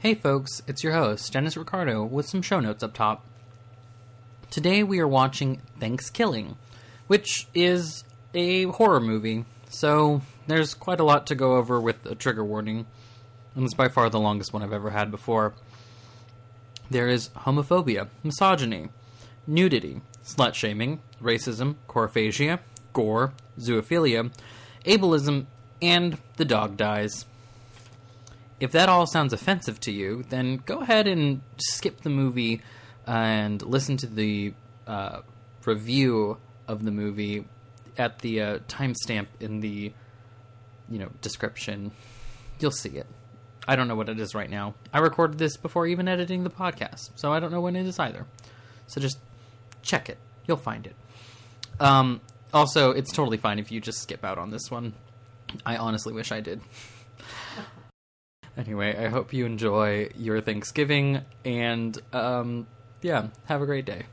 Hey folks, it's your host, Denis Ricardo, with some show notes up top. Today we are watching Thankskilling, which is a horror movie, so there's quite a lot to go over with a trigger warning, and it's by far the longest one I've ever had before. There is homophobia, misogyny, nudity, slut shaming, racism, coprophagia, gore, zoophilia, ableism, and the dog dies. If that all sounds offensive to you, then go ahead and skip the movie and listen to the uh, review of the movie at the uh, timestamp in the you know description. You'll see it. I don't know what it is right now. I recorded this before even editing the podcast, so I don't know when it is either. So just check it. You'll find it. Um, also, it's totally fine if you just skip out on this one. I honestly wish I did. anyway, I hope you enjoy your Thanksgiving, and um, yeah, have a great day.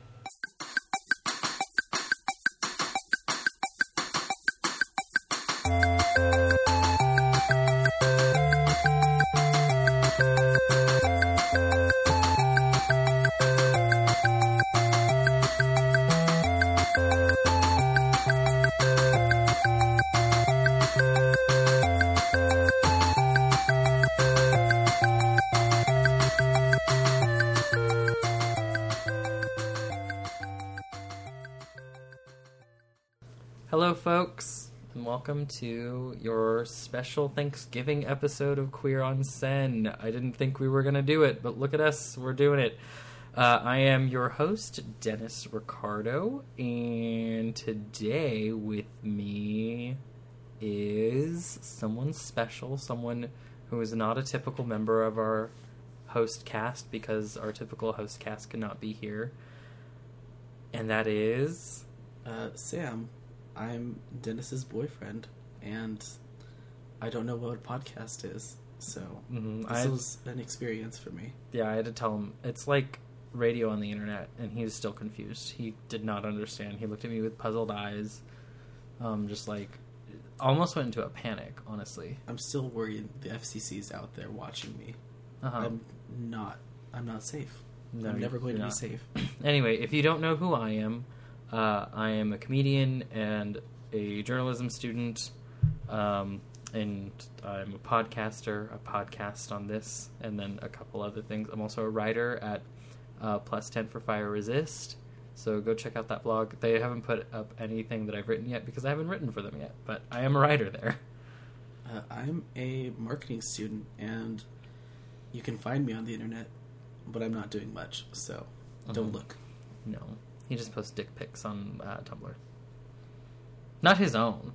Welcome to your special Thanksgiving episode of Queer on Sen. I didn't think we were going to do it, but look at us, we're doing it. Uh, I am your host, Denis Ricardo, and today with me is someone special, someone who is not a typical member of our host cast because our typical host cast cannot be here. And that is. Uh, Sam, I'm Denis's boyfriend, and I don't know what a podcast is, so Mhm, this was an experience for me. Yeah, I had to tell him it's like radio on the internet, and he was still confused. He did not understand. He looked at me with puzzled eyes, um, just like almost went into a panic. Honestly, I'm still worried the FCC is out there watching me. uh-huh. I'm not. I'm not safe. No, I'm never going to you're be safe. anyway, if you don't know who I am, uh, I am a comedian and a journalism student, um, and I'm a podcaster. A podcast on this, and then a couple other things. I'm also a writer at uh, Plus Ten for Fire Resist. So go check out that blog. They haven't put up anything that I've written yet because I haven't written for them yet, but I am a writer there. Uh, I'm a marketing student, and you can find me on the internet, but I'm not doing much, so don't Mhm. look. No, he just posts dick pics on uh, Tumblr. Not his own.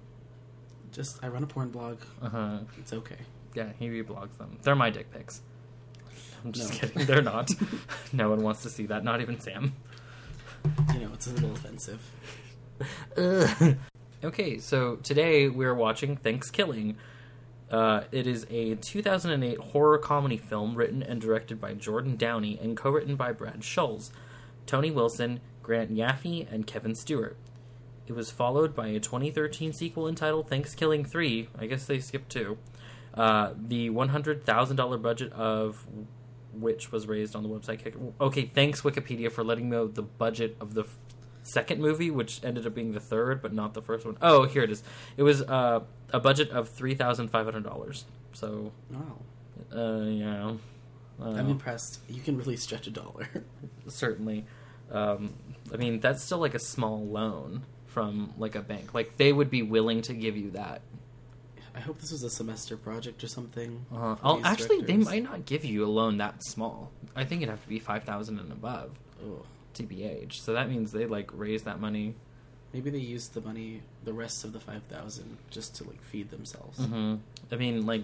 Just I run a porn blog. Uh huh. It's okay. Yeah, he reblogs them. They're my dick pics. I'm just No. kidding. They're not. no one wants to see that. Not even Sam. You know, it's a little offensive. okay, so today we're watching Thankskilling. Uh, it is a 2008 horror comedy film written and directed by Jordan Downey and co-written by Brad Schulz, Tony Wilson, Grant Yaffe, and Kevin Stewart. It was followed by a 2013 sequel entitled Thankskilling 3. I guess they skipped two. Uh, the $100,000 budget of which was raised on the website. Okay, thanks Wikipedia for letting me know the budget of the second movie, which ended up being the third, but not the first one. Oh, here it is. It was uh, a budget of three thousand five hundred dollars. So, Wow. uh, yeah, uh, I'm impressed. You can really stretch a dollar. certainly. Um, I mean, that's still like a small loan from like a bank. Like they would be willing to give you that. I hope this was a semester project or something. Uh, oh, actually, they might not give you a loan that small. I think it'd have to be five thousand and above, Oh, tbh. So that means they like raise that money. maybe they used the money, the rest of the five thousand, just to like feed themselves. hmm I mean, like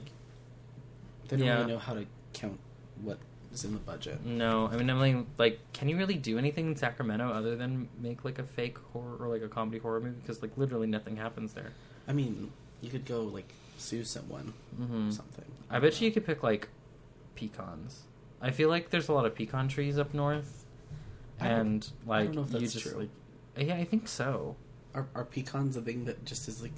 They don't Yeah. really know how to count what is in the budget. No, I mean, I'm like, like, can you really do anything in Sacramento other than make like a fake horror or like a comedy horror movie? Because like literally nothing happens there. I mean, you could go like sue someone hmm or something. I bet you you could pick like pecans. I feel like there's a lot of pecan trees up north, and I like don't know if you just true. like, yeah, I think so. Are, are pecans a thing that just is like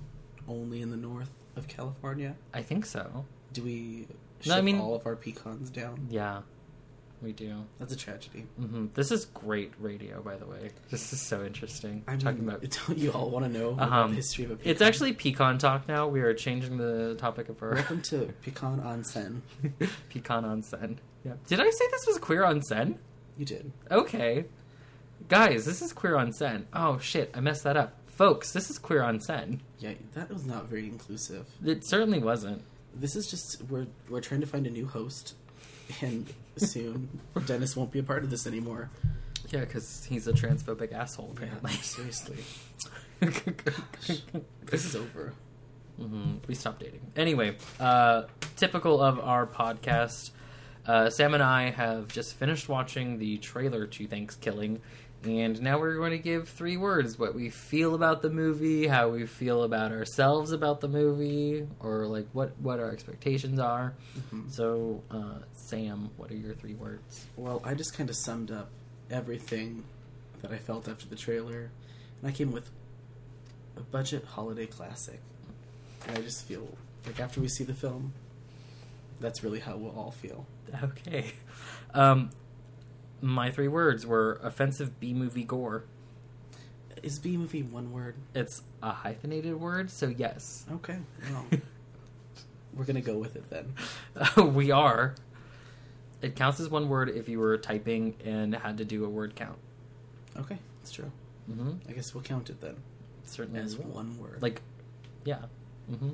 only in the north of California? I think so. Do we ship I mean- all of our pecans down. Yeah, we do. That's a tragedy. hmm This is great radio, by the way. This is so interesting. I'm Talking about don't you all want to know about Um, the history of a pecan? it's actually pecan talk now. We are changing the topic of our Welcome to Pecan Onsen. pecan on sen. Yeah. Did I say this was queer on sen? You did. Okay, guys, this is queer on sen. Oh shit, I messed that up, folks. This is queer on sen. Yeah, that was not very inclusive. It certainly wasn't. This is just we're we're trying to find a new host, and soon Denis won't be a part of this anymore. Yeah, because he's a transphobic asshole. Yeah, Apparently. seriously, this is over. hmm We stopped dating. Anyway, uh, typical of our podcast, uh, Sam and I have just finished watching the trailer to Thankskilling, and now we're going to give three words what we feel about the movie, how we feel about ourselves about the movie, or like what, what our expectations are. Mhm. So, uh, Sam, what are your three words? Well, I just kind of summed up everything that I felt after the trailer, and I came with a budget holiday classic. And I just feel like after we see the film, that's really how we'll all feel. Okay. Um, my three words were offensive B movie gore. Is B movie one word? It's a hyphenated word, so yes. Okay, well, we're gonna go with it then. we are. It counts as one word if you were typing and had to do a word count. Okay, that's true. Mm-hmm. I guess we'll count it then Certainly as one word. Like, yeah. Mm-hmm.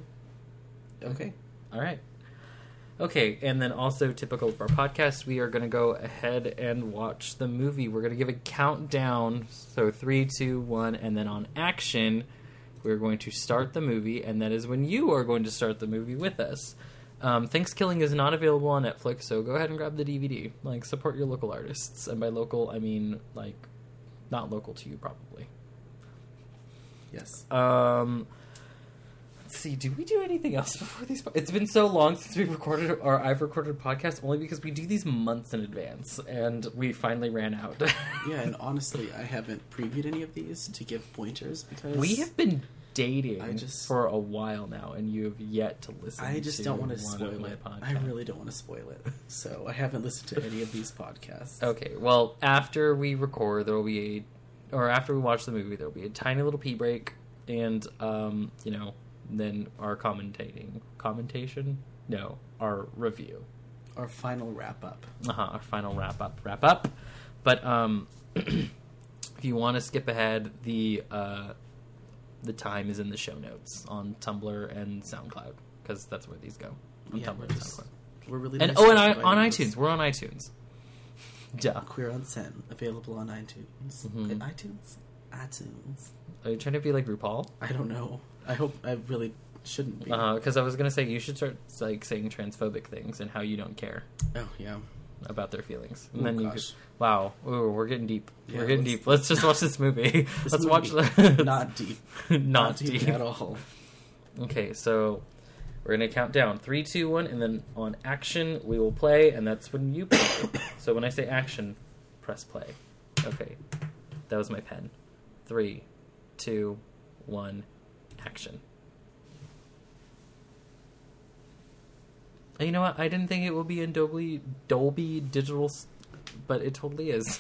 okay, All right. Okay, and then also typical of our podcast, we are going to go ahead and watch the movie. We're going to give a countdown. So three, two, one, and then on action, we're going to start the movie, and that is when you are going to start the movie with us. Um, Thankskilling is not available on Netflix, so go ahead and grab the DVD. Like, support your local artists, and by local, I mean like not local to you, probably. yes. Um, let's see. Do we do anything else before these? po- It's been so long since we recorded or I've recorded a podcast, only because we do these months in advance, and we finally ran out. Yeah, and honestly, I haven't previewed any of these to give pointers because we have been dating I just- for a while now, and you have yet to listen. I just don't want to spoil it. I really don't want to spoil it. So I haven't listened to any of these podcasts. Okay, well, after we record, there will be a, or after we watch the movie, there will be a tiny little pee break, and um, you know, then our commentating, commentation, no, our review, Our final wrap up. uh-huh, our final wrap up, wrap up. But um, if you want to skip ahead, the uh, the time is in the show notes on Tumblr and SoundCloud because that's where these go on Yeah, Tumblr and just- SoundCloud. We're really And oh, and I, on this. iTunes, we're on iTunes. Duh. Queer on Sen, available on iTunes. Mhm. Uh, iTunes? iTunes. Are you trying to be like RuPaul? I don't know. I hope I really shouldn't be. Because Uh, I was gonna say you should start like saying transphobic things and how you don't care Oh yeah. about their feelings, and Oh, then you gosh. could, wow, ooh, we're getting deep. Yeah, we're getting let's- deep. Let's just watch this movie. This let's watch movie, the Not deep. not, deep. at all. Okay, so we're gonna count down three, two, one, and then on action we will play, and that's when you play. so when I say action, press play. Okay, that was my pen. Three, two, one, action. You know what? I didn't think it would be in Dolby Dolby Digital, but it totally is.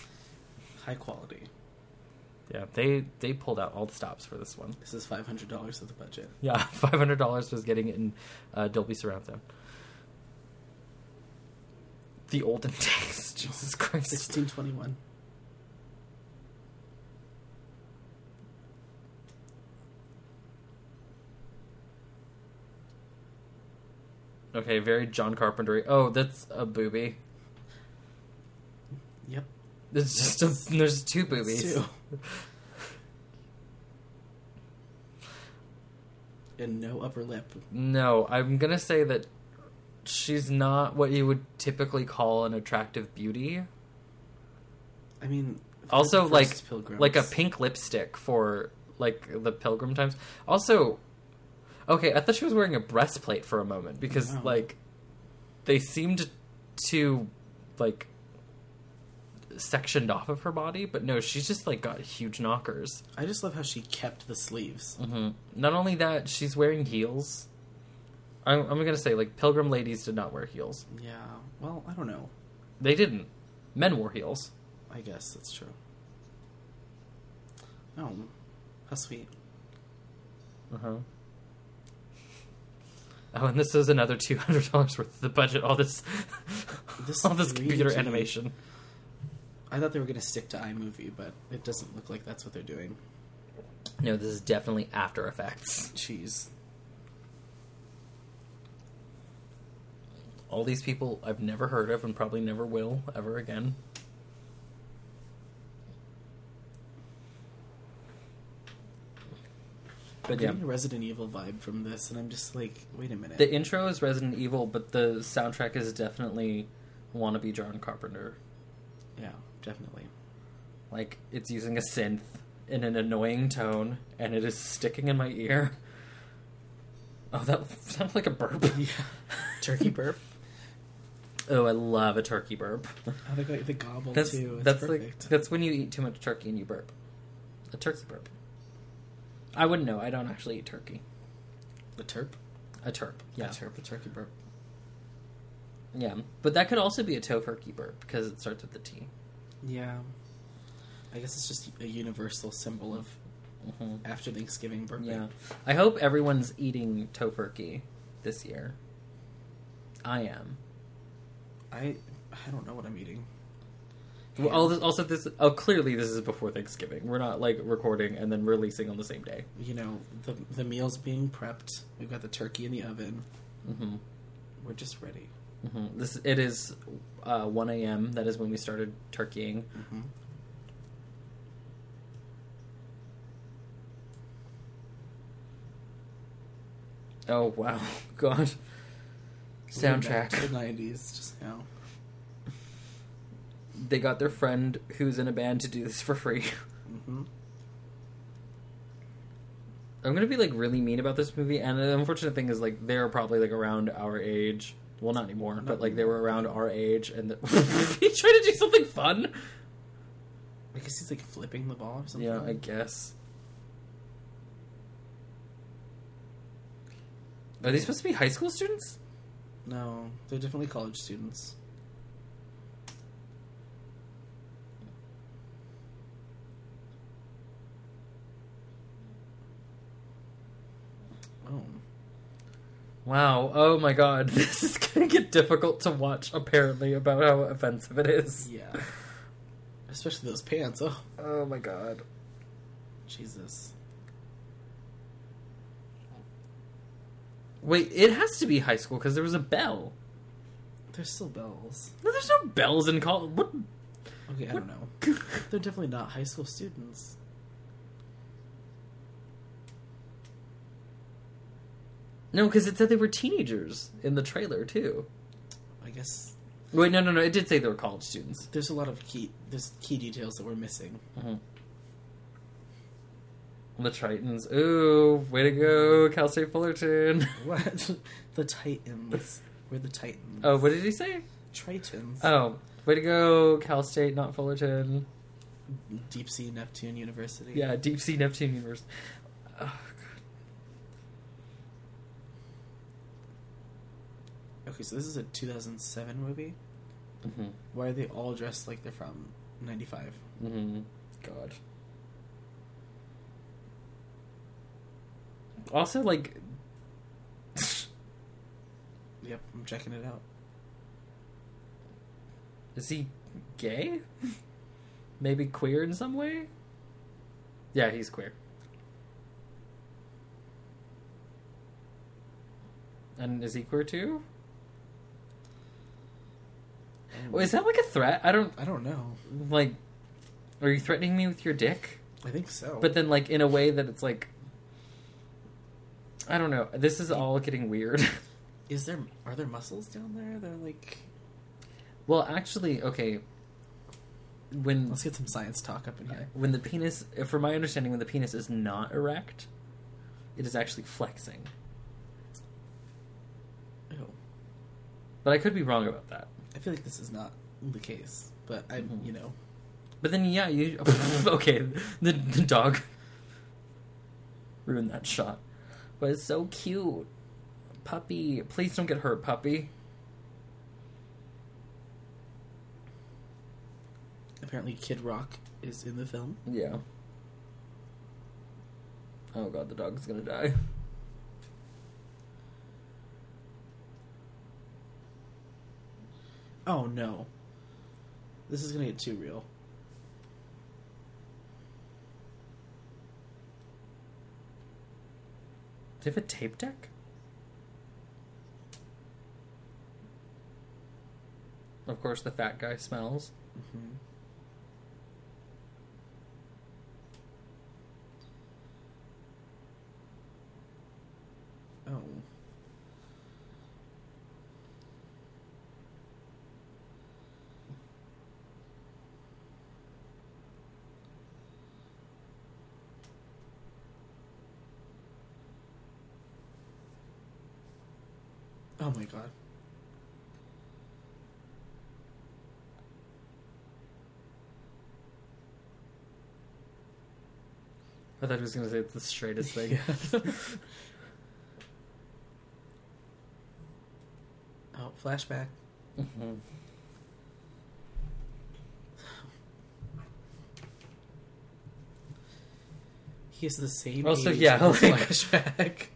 High quality. Yeah, they they pulled out all the stops for this one. This is five hundred dollars of the budget. Yeah, five hundred dollars was getting it in uh, Dolby Surround Sound. The olden days, Jesus Christ! Sixteen twenty one. Okay, very John Carpenter. Oh, that's a booby. Yep. There's just a, there's two boobies. Two. And no upper lip. No, I'm gonna say that she's not what you would typically call an attractive beauty. I mean, Also, like Pilgrims- like a pink lipstick for like the Pilgrim times. Also, okay, I thought she was wearing a breastplate for a moment because Wow. like they seemed to like sectioned off of her body, but no, she's just like got huge knockers. I just love how she kept the sleeves. hmm Not only that, she's wearing heels. I'm, I'm gonna say like pilgrim ladies did not wear heels. Yeah. Well, I don't know. They didn't. Men wore heels. I guess that's true. Oh, how sweet. Uh huh. Oh, and this is another two hundred dollars worth of the budget. All this, This all this 3D. computer animation. I thought they were going to stick to iMovie, but it doesn't look like that's what they're doing. No, this is definitely After Effects. Jeez. All these people I've never heard of and probably never will ever again. But yeah, getting a Resident Evil vibe from this, and I'm just like, wait a minute. the intro is Resident Evil, but the soundtrack is definitely wannabe John Carpenter. yeah, definitely. Like it's using a synth in an annoying tone, and it is sticking in my ear. Oh, that sounds like a burp. Yeah. Turkey burp. Oh, I love a turkey burp. Oh, they got the gobble That's too. It's that's like that's when you eat too much turkey and you burp. A turkey burp. I wouldn't know. I don't actually eat turkey. A terp. A terp. Yeah. A terp. The turkey burp. Yeah. But that could also be a tofurkey burp because it starts with the T. Yeah. I guess it's just a universal symbol of hmm after Thanksgiving burping. Yeah. I hope everyone's eating tofurkey this year. I am. I I don't know what I'm eating. Well, also, this oh clearly this is before Thanksgiving. We're not like recording and then releasing on the same day. You know, the the meal's being prepped. We've got the turkey in the oven. hmm We're just ready. hmm This it is uh, one a.m. That is when we started turkeying. Mm-hmm. Oh wow, God! Soundtrack. the '90s, just now. They got their friend who's in a band to do this for free. Mm-hmm. I'm gonna be like really mean about this movie, and the unfortunate thing is like they're probably like around our age. Well, not anymore, Not but like they were around our age, and the- he tried to do something fun. I guess he's like flipping the ball or something. Yeah, I guess. Are they supposed to be high school students? No, they're definitely college students. Oh, Wow. Oh my god. This is gonna get difficult to watch, apparently, about how offensive it is. yeah. Especially those pants. Oh, Oh my god. Jesus. Wait, it has to be high school because there was a bell. There's still bells. No, there's no bells in college. What? Okay, I What? don't know. They're definitely not high school students. No, because it said they were teenagers in the trailer too. I guess Wait, no, no, no. It did say they were college students. there's a lot of key there's key details that we're missing. Mm-hmm. The Tritons. Ooh, way to go, Cal State Fullerton. What? the Titans. We're the Titans. oh, what did he say? Tritons. Oh, way to go, Cal State, not Fullerton. Deep Sea Neptune University. Yeah, Deep Sea Neptune University. Okay, so this is a 2007 movie. hmm Why are they all dressed like they're from 95? hmm God. Also, like, Yep, I'm checking it out. is he gay? Maybe queer in some way? Yeah, he's queer. And is he queer too? Well, is that like a threat? I don't I don't know. like. Are you threatening me with your dick? I think so. But then, like, in a way that it's like. I don't know. This is all getting weird. is there are there muscles down there? They're like well, actually, okay. When let's get some science talk up in here. Uh, when the penis, from my understanding, when the penis is not erect, it is actually flexing. Ew. But I could be wrong about that. I feel like this is not the case, but I Mhm. you know But then, yeah, you okay? The the dog ruined that shot, but it's so cute. Puppy, please don't get hurt, puppy. Apparently, Kid Rock is in the film. Yeah. Oh god, the dog is gonna die. Oh no. This is gonna get too real. Do you have a tape deck? Of course, the fat guy smells. hmm Oh. Oh my god. I thought he was gonna say it's the straightest thing. Oh, flashback. Mhm. He is the same. Also, age yeah, like- flashback.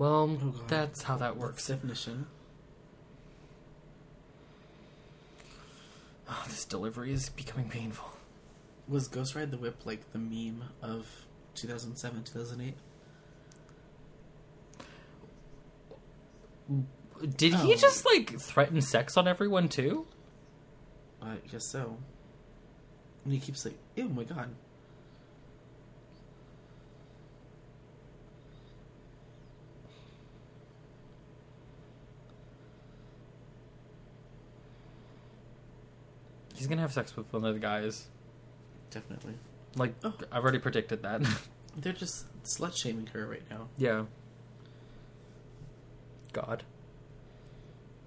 Well, Oh, that's how that works. definition? Oh, this delivery is becoming painful. Was Ghost Ride the Whip like the meme of 2007, 2008? Did he Oh. just like threaten sex on everyone too? I guess so. And he keeps like, oh my god." He's gonna have sex with one of the guys. Definitely. Like Oh. I've already predicted that. They're just slut shaming her right now. yeah. God.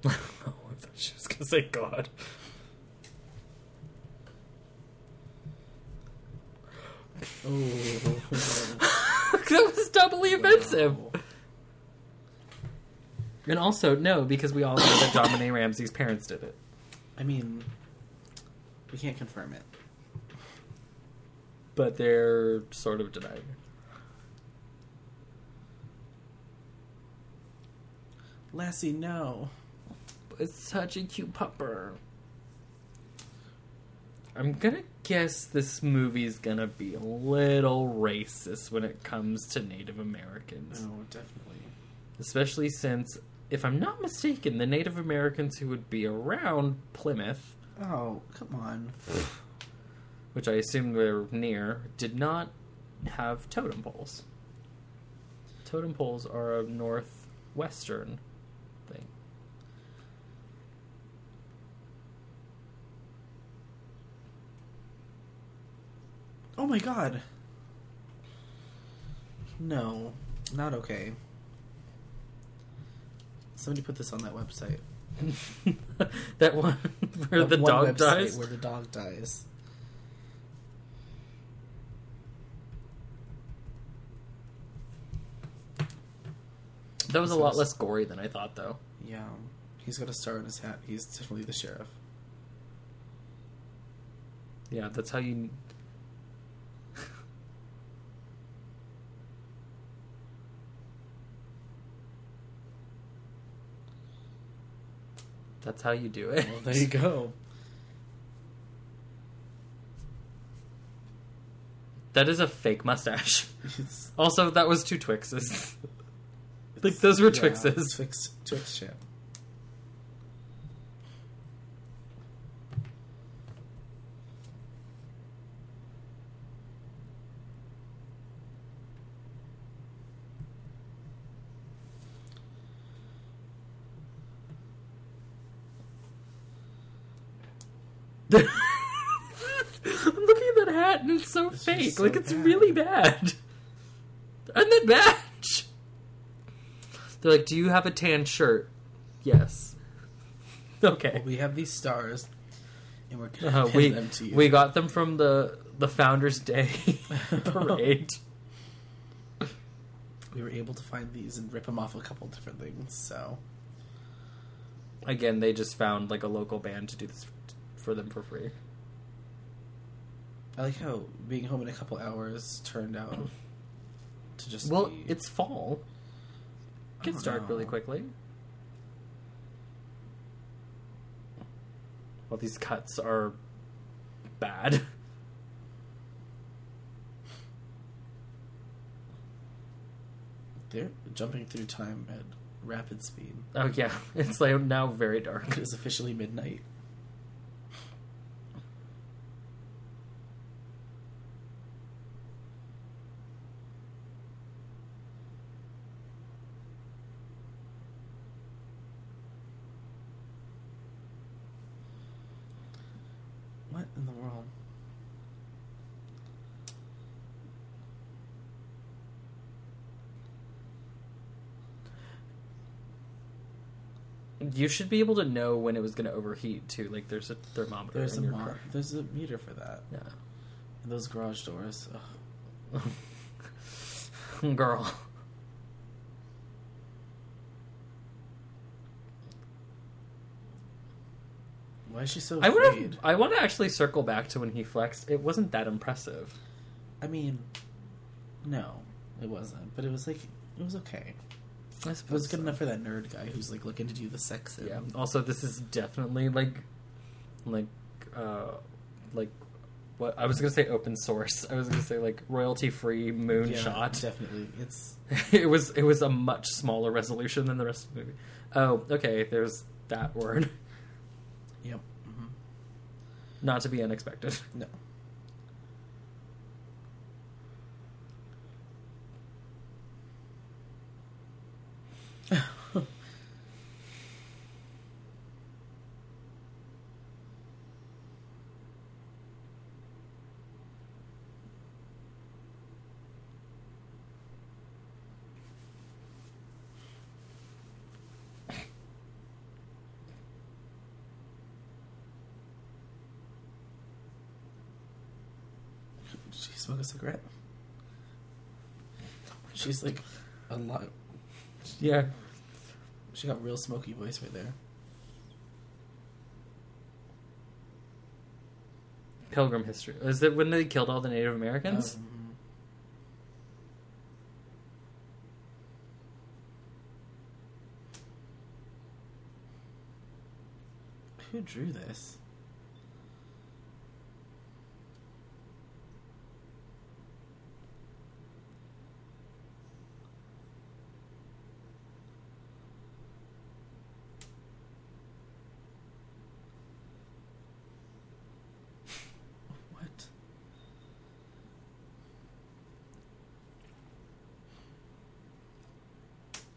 oh, I thought she was gonna say God. Oh. that was doubly offensive. And also, no, because we all know that Dominic Ramsey's parents did it. I mean, we can't confirm it. But they're sort of denying it. Lassie, no. It's such a cute pupper. I'm gonna guess this movie's gonna be a little racist when it comes to Native Americans. Oh, definitely. Especially since, if I'm not mistaken, the Native Americans who would be around Plymouth, Oh, come on. which I assume they're near, did not have totem poles. Totem poles are a northwestern thing. Oh my god. No, not okay. Somebody put this on that website. that one where That the one dog dies. Where the dog dies. That was a lot less gory than I thought, though. Yeah, he's got a star on his hat. He's definitely the sheriff. Yeah, that's how you. That's how you do it. Well, there you go. That is a fake mustache. Also, that was two Twixes. Like, those were yeah, Twixes. Twix, Twix shit. I'm looking at that hat and it's so It's fake. so like it's bad. really bad. And the badge. They're like, "Do you have a tan shirt?" Yes. Okay. Well, we have these stars, and we're gonna Uh, we them to you. we got them from the the Founders Day parade. we were able to find these and rip them off a couple different things. So Again, they just found like a local band to do this for them for free. I like how being home in a couple hours turned out to just Well, be, it's fall. I Gets dark really quickly. Well, these cuts are bad. they're jumping through time at rapid speed. Oh yeah, it's like now very dark. It is officially midnight. What in the world? You should be able to know when it was going to overheat too. Like there's a thermometer There's a in your mar- car. there's a meter for that. Yeah. And those garage doors. Ugh. Girl. Why is she so I afraid? would I want to actually circle back to when he flexed. It wasn't that impressive. I mean, no, it wasn't. But it was like it was okay. I It was good enough for that nerd guy who's like looking to do the sex. in. Yeah. Also, this is definitely like, like, uh, like, what I was gonna say open source. I was gonna say like royalty free Yeah, moonshot. Definitely, it's it was it was a much smaller resolution than the rest of the movie. Oh, okay. There's that word. yep. hmm Not to be unexpected. No. She smoke a cigarette. She's like a lot. Yeah. She got real smoky voice right there. Pilgrim history. Is it when they killed all the Native Americans? Um, who drew this? What?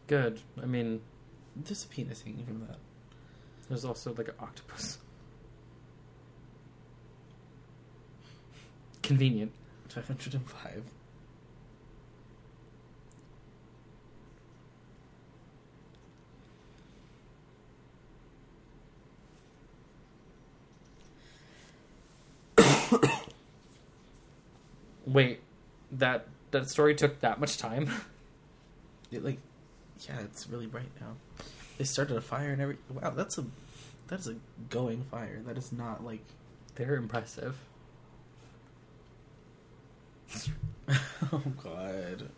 Good. I mean, There's a penis hanging from that. there's also like an octopus. Convenient. 505. Wait, that that story took that much time? It like, yeah, it's really bright now. They started a fire and every. Wow, that's a, that is a going fire. That is not like. They're impressive. oh God.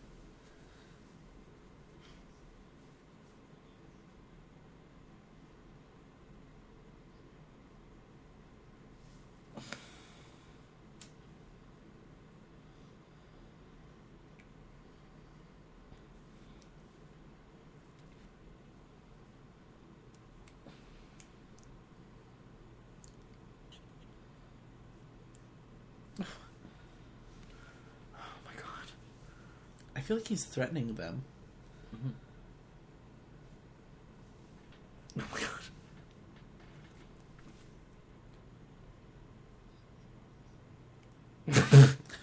feel like he's threatening them. Mm-hmm. Oh my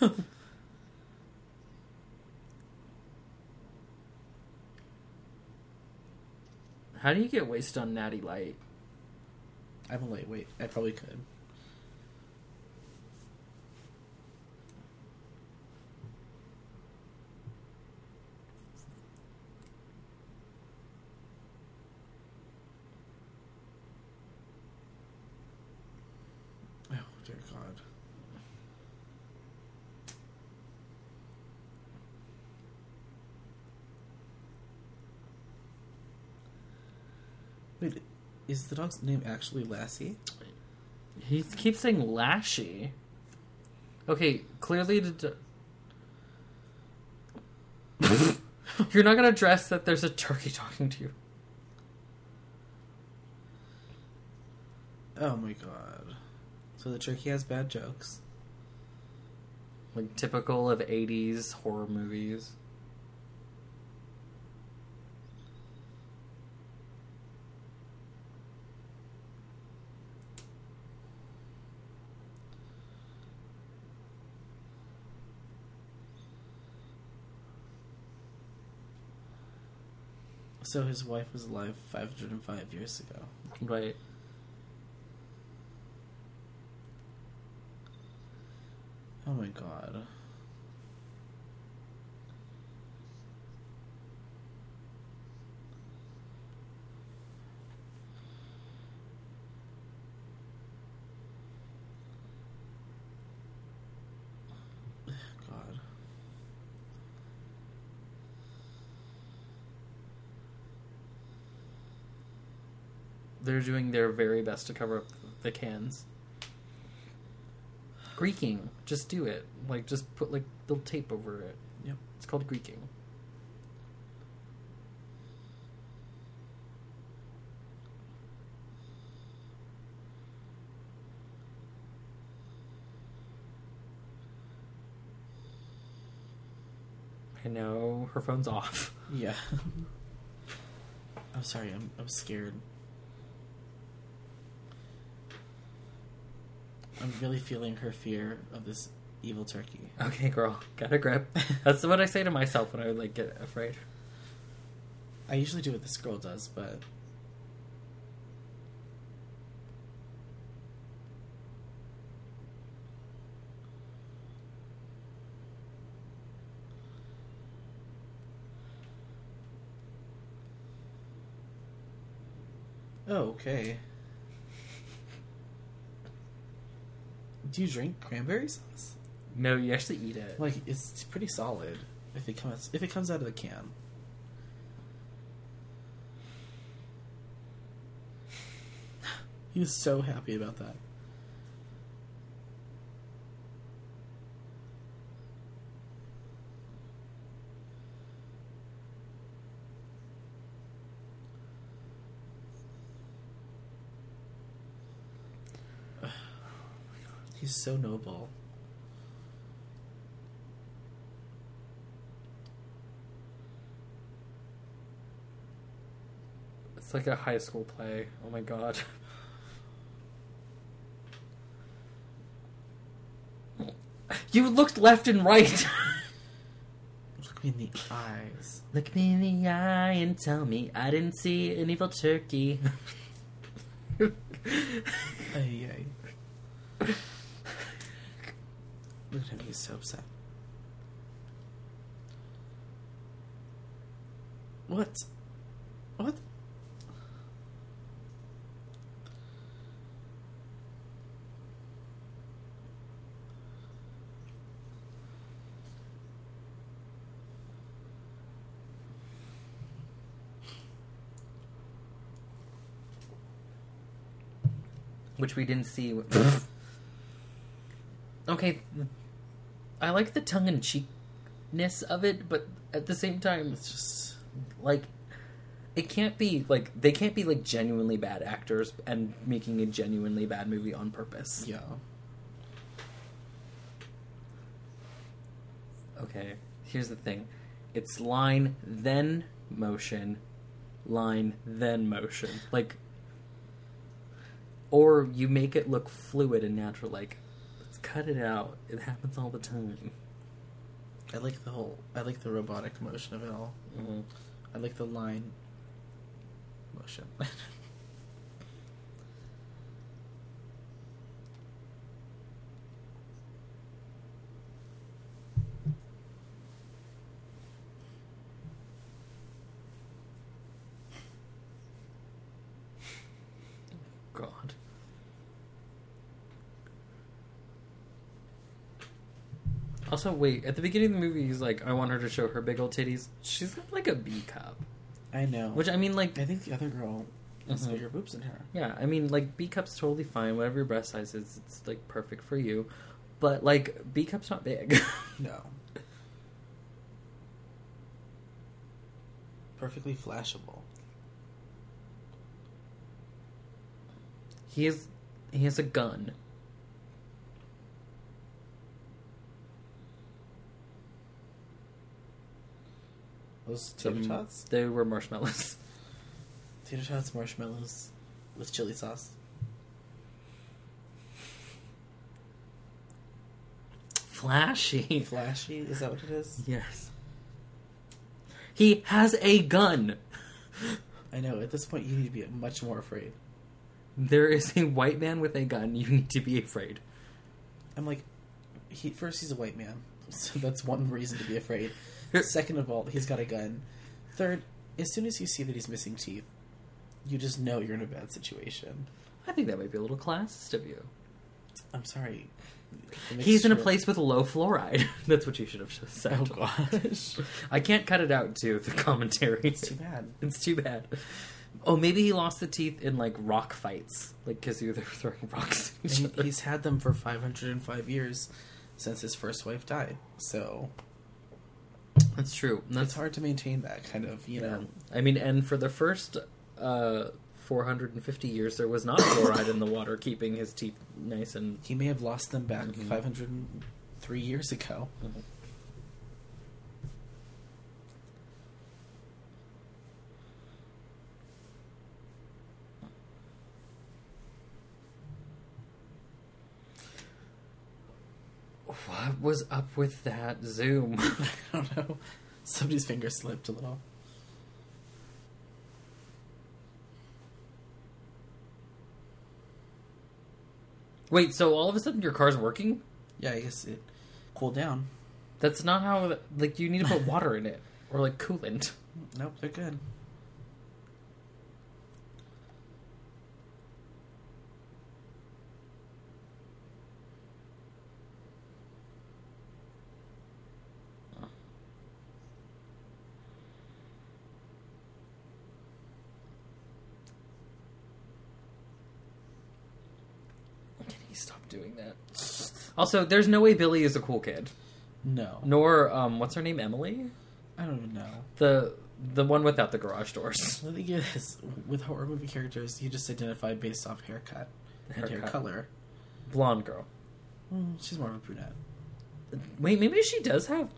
god. How do you get wasted on Natty Light? I'm a lightweight. I probably could. Is the dog's name actually Lassie? He keeps saying Lashy. Okay, clearly the. d- You're not gonna address that there's a turkey talking to you. Oh my god. So the turkey has bad jokes. Like typical of 80s horror movies. So his wife was alive 505 years ago. Right. Oh my god. God. They're doing their very best to cover up the cans. Greeking. Just do it. Like, just put, like, little tape over it. Yep. It's called Greeking. I know her phone's off. Yeah. I'm sorry, I'm I'm scared. I'm really feeling her fear of this evil turkey. Okay, girl, got a grip. That's what I say to myself when I like get afraid. I usually do what this girl does, but Oh, okay. Do you drink cranberry sauce? No, you actually eat it. Like it's pretty solid if it comes if it comes out of the can. He was so happy about that. He's so noble. It's like a high school play. Oh my god. You looked left and right. Look me in the eyes. Look me in the eye and tell me I didn't see an evil turkey. Ay, ay. Look at him, he's so upset. What? What? Which we didn't see. okay, I like the tongue in cheekness of it, but at the same time, It's just. like it can't be like they can't be like genuinely bad actors and making a genuinely bad movie on purpose. Yeah. Okay, here's the thing. It's line then motion, line then motion. Like or you make it look fluid and natural like cut it out. It happens all the time. I like the whole. I like the robotic motion of it all. Mhm. I like the line motion. God. Also, wait. At the beginning of the movie, he's like, "I want her to show her big old titties." She's got like a B cup, I know. which I mean, like, I think the other girl has Mhm. bigger boobs than her. yeah, I mean, like B cup's totally fine. Whatever your breast size is, it's like perfect for you. But like B cup's not big. No. Perfectly flashable. he has he has a gun. Those tater tots? They were marshmallows. Tater tots, marshmallows with chili sauce. Flashy. Flashy? Is that what it is? Yes. He has a gun. I know. At this point, you need to be much more afraid. There is a white man with a gun. You need to be afraid. I'm like, he first he's a white man, so that's one reason to be afraid. Second of all, he's got a gun. Third, as soon as you see that he's missing teeth, you just know you're in a bad situation. I think that might be a little classist of you. I'm sorry. He's in a place with low fluoride. That's what you should have just said. Oh gosh, I can't cut it out too. The commentary. it's too bad. It's too bad. Oh, maybe he lost the teeth in like rock fights, like because they were throwing rocks. At each And other. he's had them for 505 years since his first wife died. So That's true. it's That's hard to maintain that kind of, you know. I mean, and for the first uh, 450 years, there was not fluoride in the water, keeping his teeth nice and. He may have lost them back Mhm. 503 years ago. What was up with that zoom? I don't know. Somebody's finger slipped a little. Wait, so all of a sudden your car's working? Yeah, I guess it cooled down. That's not how. Like, you need to put water in it or like coolant. Nope, they're good. Can he stop doing that? Also, there's no way Billy is a cool kid. No. Nor, um, what's her name? Emily? I don't even know. The the one without the garage doors. The thing is, with horror movie characters, you just identify based off haircut and hair color. Blonde girl. Mm, she's more of a brunette. Wait, maybe she does have.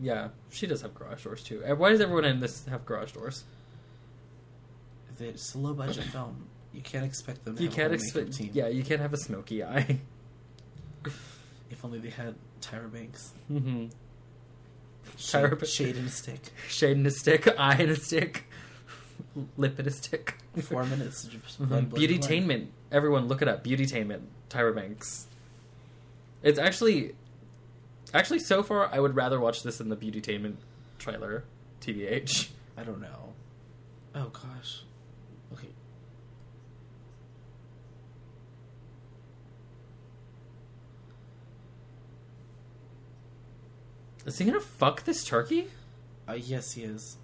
Yeah, she does have garage doors too. Uh, Why does everyone in this have garage doors? It's a low budget film, you can't expect them to You can't expect. Yeah, you can't have a smoky eye. If only they had Tyra Banks. mm-hmm. Shade, Tyra shade and a stick. Shade in a stick, eye in a stick, lip in a stick. Four minutes. of just blood, blood, blood. Beautytainment. Everyone, look it up. Beautytainment. Tyra Banks. It's actually, actually, so far, I would rather watch this than the Beautytainment trailer. TBH. I don't know. Oh gosh. Is he gonna fuck this turkey? Uh, yes, he is.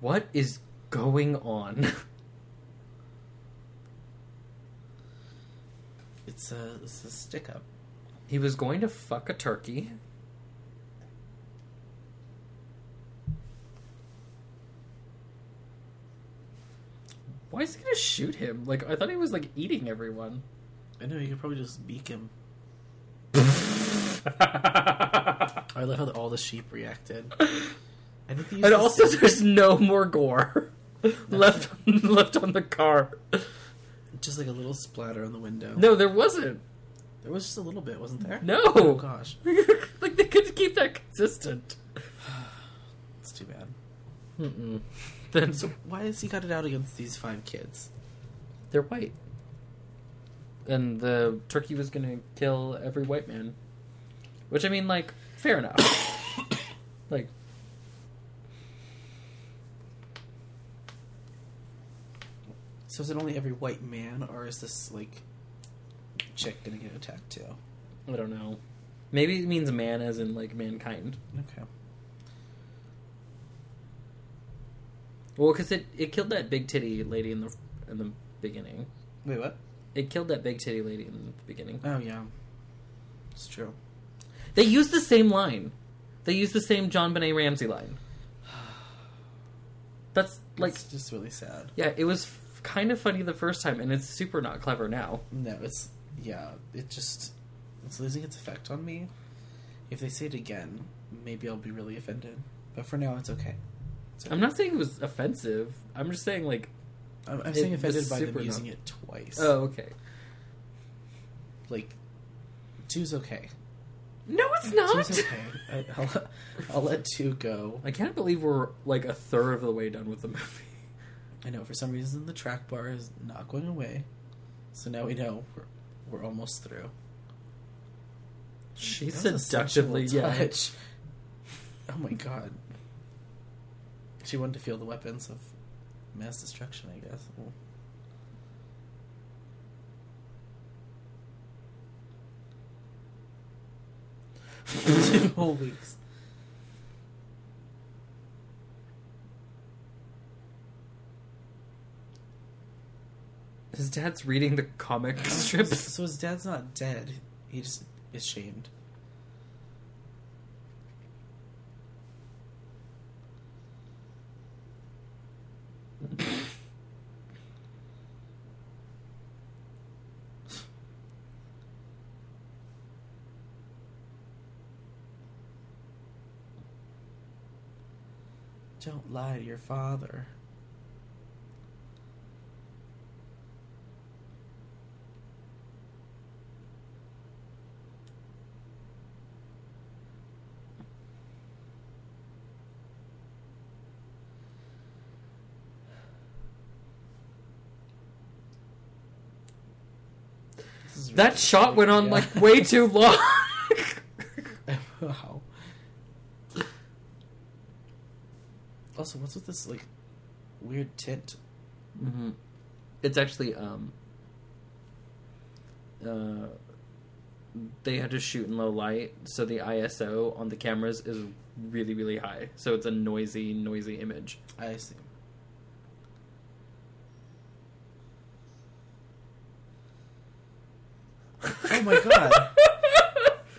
What is going on? It's a it's a stick up. he was going to fuck a turkey. Why is he gonna shoot him? Like I thought he was like eating everyone. I know you could probably just beak him. I love how all the sheep reacted. I think And also, same- there's no more gore left left on the car. just like a little splatter on the window. No, there wasn't. there was just a little bit, wasn't there? No. Oh gosh, like they couldn't keep that consistent. it's too bad. Mm-mm. Then So why has he got it out against these five kids? they're white, and the turkey was gonna kill every white man. Which I mean, like, fair enough. like, So is it only every white man, or is this like chick gonna get attacked too? I don't know. Maybe it means man as in like mankind. Okay. Well, because it, it killed that big titty lady in the in the beginning. Wait, what? It killed that big titty lady in the beginning. Oh yeah, it's true. They used the same line. They used the same JonBenét Ramsey line. That's like, it's just really sad. yeah, it was f- kind of funny the first time, and it's super not clever now. No, it's yeah. It just it's losing its effect on me. If they say it again, maybe I'll be really offended. But for now, it's okay. It's okay. I'm not saying it was offensive. I'm just saying like, I'm, I'm it saying was offended by super them using not- it twice. oh okay. like two's okay. No, it's not. Two's okay. I, I'll, I'll let two go. I can't believe we're like a third of the way done with the movie. I know for some reason the track bar is not going away, so now we know we're we're almost through. She That a seductively, yeah. Oh my god. She wanted to feel the weapons of mass destruction, I guess. Well, Two whole weeks. His dad's reading the comic strips. So his dad's not dead. He just is shamed. Don't lie to your father. That really- shot went on yeah. like way too long. wow. Also, what's with this like weird tint? hmm It's actually um. Uh, they had to shoot in low light, so the ISO on the cameras is really, really high. So it's a noisy, noisy image. I see. Oh my god.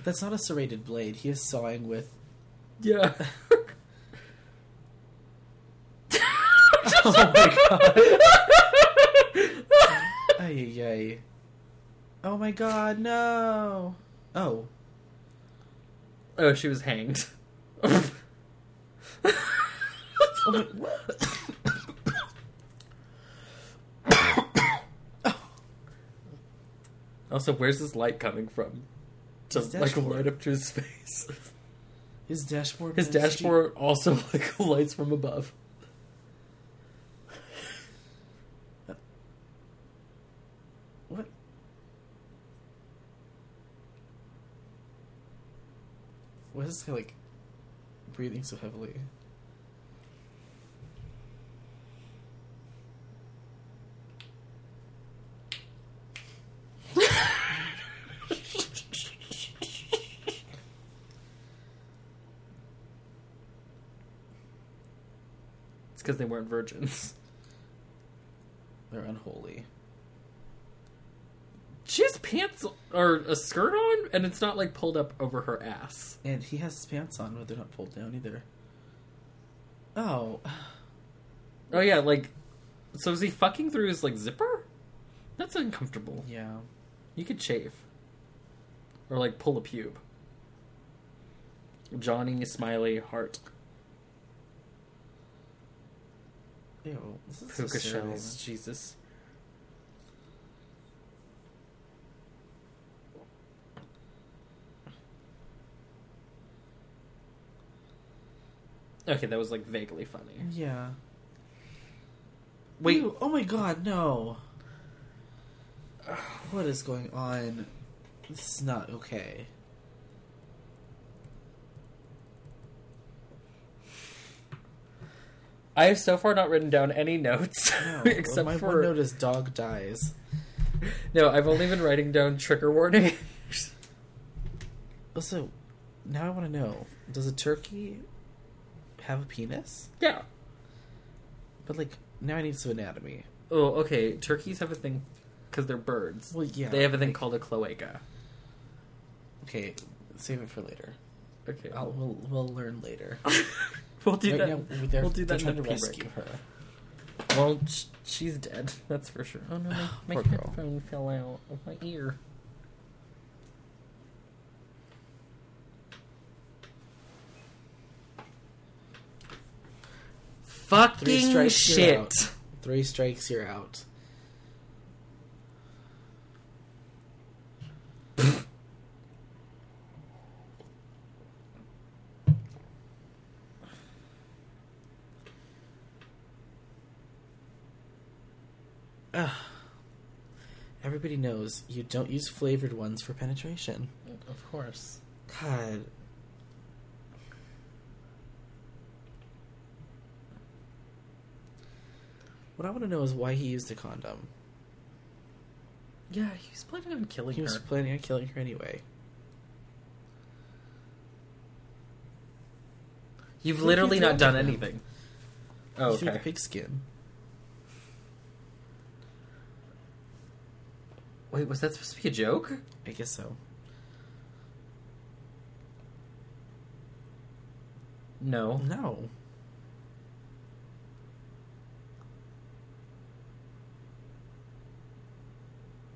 That's not a serrated blade. He is sawing with. Yeah. Oh my god. Ay, ay, ay. Oh my god, no. Oh. oh, she was hanged. Oh my, what? also, where's this light coming from? Just His like dashboard. right up to his face. His dashboard. His dashboard also like lights from above. What? Why is guy like breathing so heavily? because they weren't virgins. They're unholy. She has pants or a skirt on, and it's not like pulled up over her ass. And he has his pants on, but they're not pulled down either. Oh. Oh yeah, like, so is he fucking through his like zipper? That's uncomfortable. Yeah. You could shave, or like pull a pube. Johnny Smiley Heart. Ew, this is Puka shells. Jesus. Okay, that was like vaguely funny. Yeah. Wait. Ew, oh my god, no. What is going on? This is not okay. I have so far not written down any notes No, except my for one note is dog dies. no. I've only been writing down trigger warning. Also, now I want to know: Does a turkey have a penis? yeah. But like, now I need some anatomy. Oh, okay. Turkeys have a thing because they're birds. Well, yeah, They have a thing like- called a cloaca. Okay, save it for later. Okay. I'll, we'll we'll learn later. we'll do right that. they're, we'll do that trying in to rescue break. her. Well, sh- she's dead. That's for sure. Oh no, my, my headphone fell out of my ear. Fucking strikes, shit. Three strikes, you're out. Ugh. Everybody knows you don't use flavored ones for penetration. Of course. God. What I want to know is why he used a condom. Yeah, he was planning on killing her. He was planning on killing her anyway. You've literally not done anything. Oh, He threw the okay. pigskin. Wait, was that supposed to be a joke? I guess so. No. No.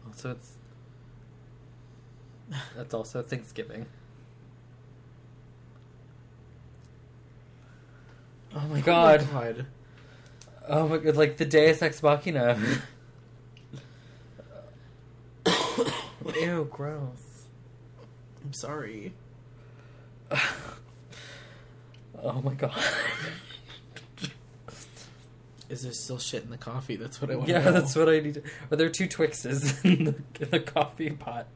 Also, it's. That's also Thanksgiving. Oh my god. Oh my god. Oh my god, like the Deus Ex Machina. Ew, gross. I'm sorry. Oh my god. Is there still shit in the coffee? That's what I want yeah, know. that's what I need. To... Are there two Twixes in the, in the coffee pot?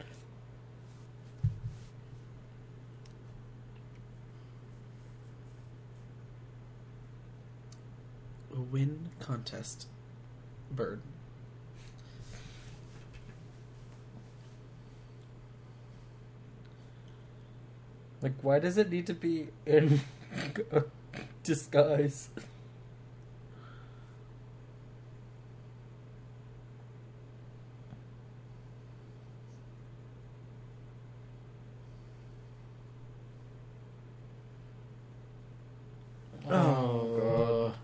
A win contest. Bird. Like, why does it need to be in disguise? Oh, god.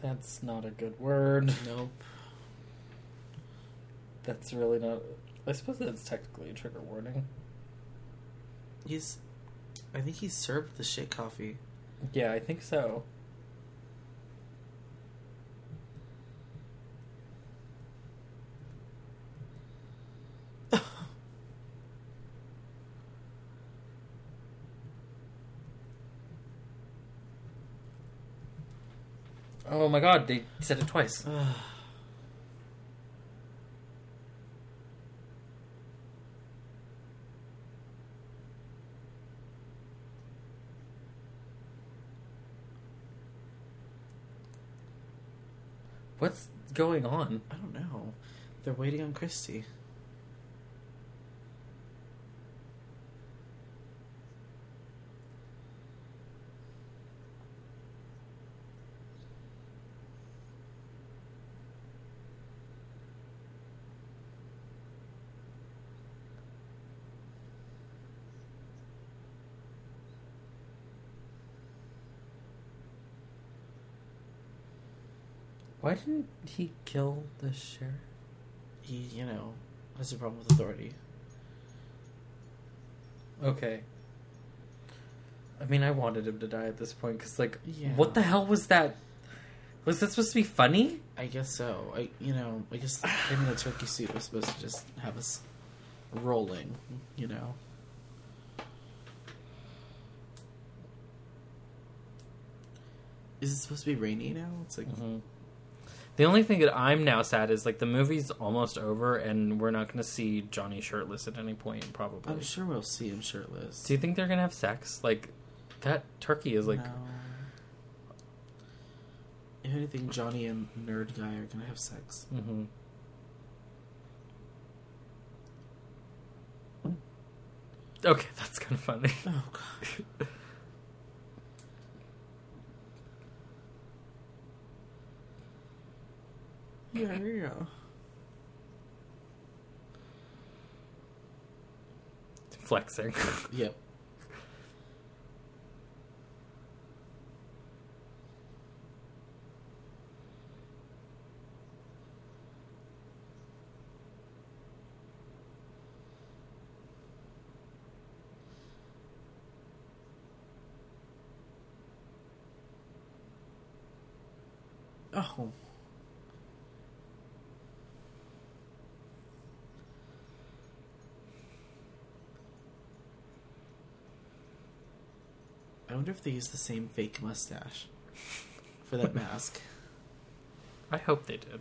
That's not a good word. Nope. That's really not. I suppose that's technically a trigger warning. He's. I think he served the shit coffee. Yeah, I think so. Oh my god, they said it twice. What's going on? I don't know. They're waiting on Christy. Why didn't he kill the sheriff? He, you know, has a problem with authority. Okay. I mean, I wanted him to die at this point because, like, Yeah. what the hell was that? Was that supposed to be funny? I guess so. I you know I guess him in a turkey suit was supposed to just have us rolling. You know. Is it supposed to be rainy now? It's like Mm-hmm. The only thing that I'm now sad is like the movie's almost over, and we're not going to see Johnny shirtless at any point. Probably. I'm sure we'll see him shirtless. Do you think they're gonna have sex? Like that turkey is like No. If anything, Johnny and Nerd Guy are gonna have sex. Mm-hmm. Okay, that's kind of funny. Oh god. yeah, yeah. Flexing. Yep. Oh. I wonder if they use the same fake mustache for that mask. I hope they did.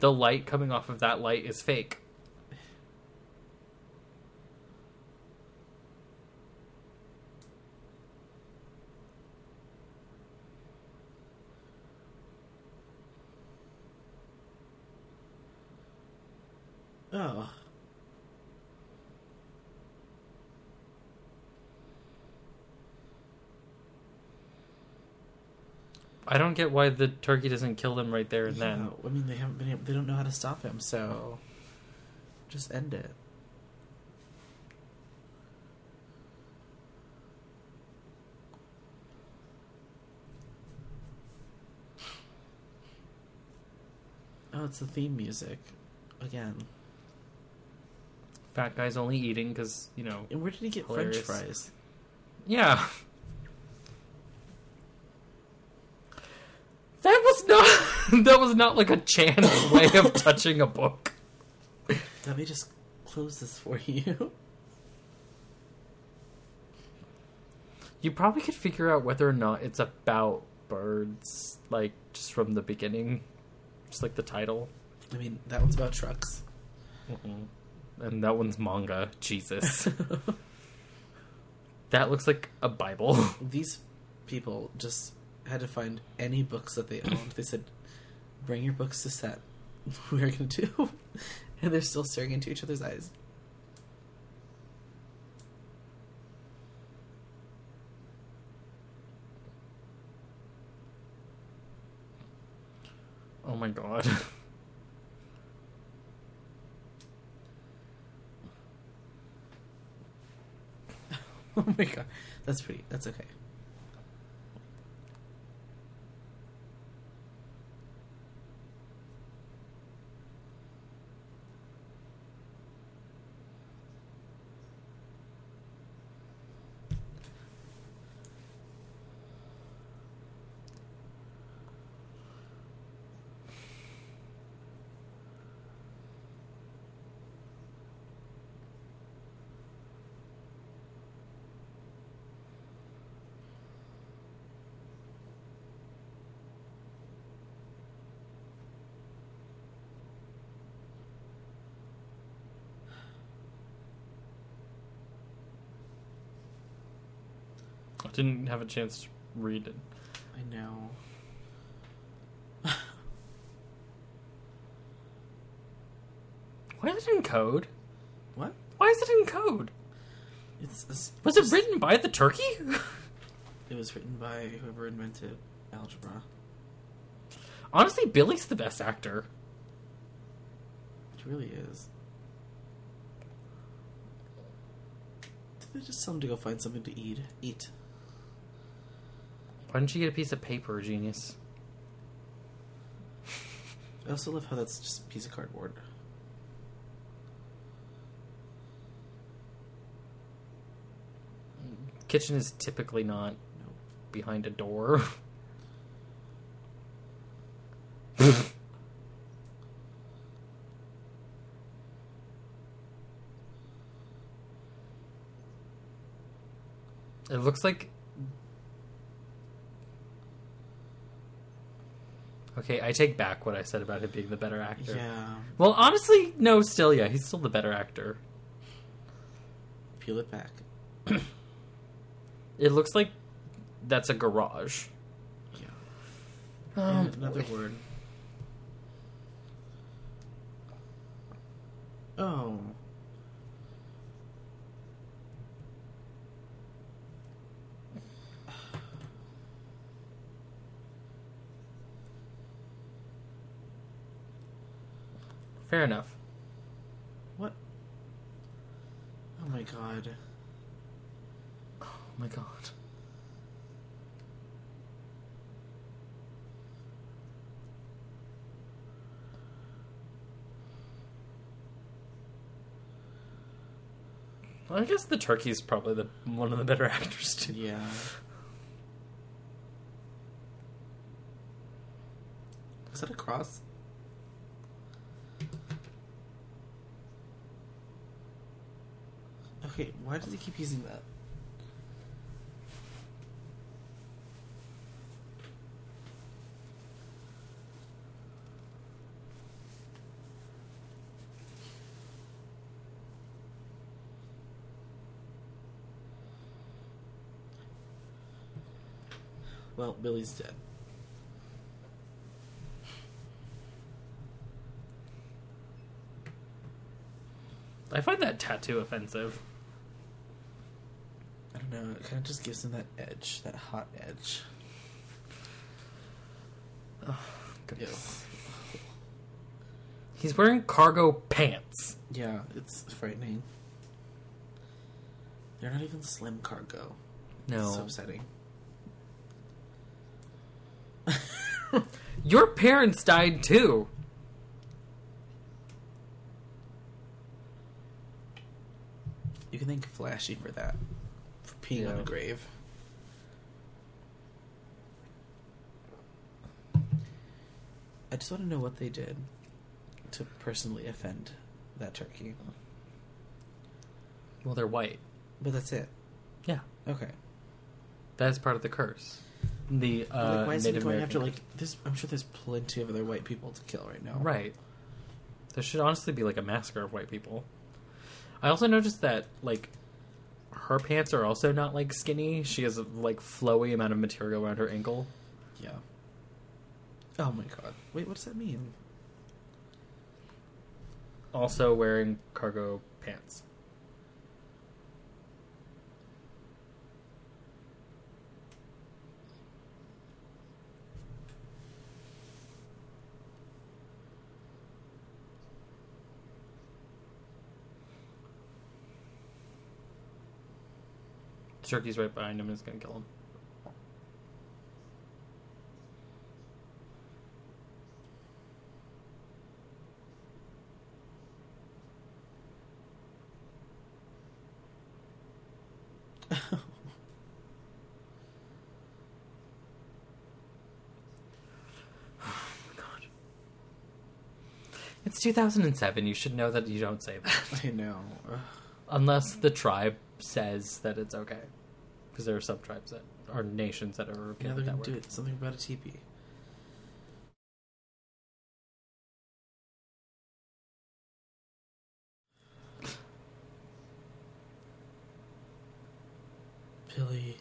The light coming off of that light is fake. Oh. I don't get why the turkey doesn't kill them right there and then. I mean, they haven't been able, they don't know how to stop him, so just end it. Oh, it's the theme music again. Fat guy's only eating because, you know. And where did he get Hilarious. French fries? Yeah. That was not. that was not like a chance way of touching a book. Let me just close this for you. You probably could figure out whether or not it's about birds, like just from the beginning, just like the title. I mean, that one's about trucks. Mm-hmm. And that one's manga. Jesus, that looks like a Bible. These people just had to find any books that they owned. They said, "Bring your books to set. We are going to do," and they're still staring into each other's eyes. Oh my god. Oh my god, that's pretty. That's okay. I didn't have a chance to read it. I know. Why is it in code? What? Why is it in code? It's, it's Was it just- written by the turkey? It was written by whoever invented algebra. Honestly, Billy's the best actor. It really is. Did they just tell him to go find something to eat? Eat. Why don't you get a piece of paper, genius? I also love how that's just a piece of cardboard. Kitchen is typically not behind a door. It looks like Okay, I take back what I said about him being the better actor. Yeah. Well, honestly, no, still, yeah, he's still the better actor. Peel it back. It looks like that's a garage. Yeah. Um, and another word. Oh. Fair enough. What? Oh my god. Oh my god. Well, I guess the turkey's probably the one of the better actors too. Yeah. Is that a cross? Okay, why does he keep using that? Well, Billy's dead. I find that tattoo offensive. Don't know. It kind of just gives him that edge, that hot edge. Goodness. He's wearing cargo pants. Yeah, it's frightening. They're not even slim cargo. No. It's so upsetting. Your parents died too. You can thank Flashy for that. Peeing on Yeah. a grave. I just want to know what they did to personally offend that turkey. Well, they're white. But that's it. Yeah. Okay. That's part of the curse. The uh, like, why is he Native going American after like this? I'm sure there's plenty of other white people to kill right now. Right. There should honestly be like a massacre of white people. I also noticed that like her pants are also not like skinny. She has a like flowy amount of material around her ankle. Yeah. Oh my god. Wait, what does that mean? Also wearing cargo pants. Turkey's right behind him and is gonna kill him. God. It's 2007. You should know that you don't say that. I know. Ugh. Unless the tribe says that it's okay. Because there are some tribes that are nations that are okay with they're gonna do it. Something about a teepee. Billy.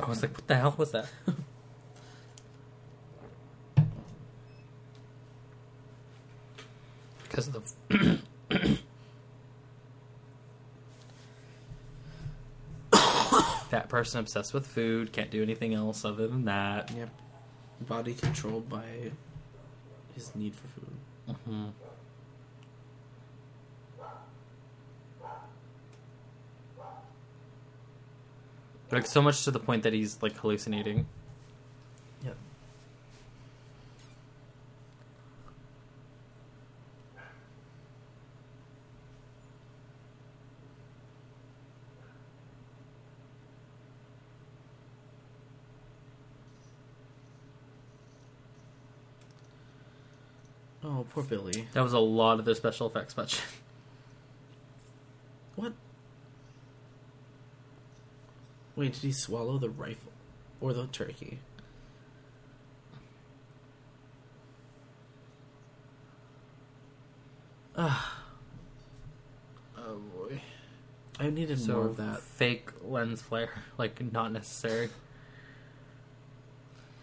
I was like, what the hell was that? because of the. Fat person obsessed with food, can't do anything else other than that. Yep. Body controlled by his need for food. hmm Like so much to the point that he's like hallucinating. Oh, poor Billy. That was a lot of their special effects budget. What? Wait, did he swallow the rifle or the turkey? Ah, Oh boy. I needed So more of that. fake lens flare, like not necessary.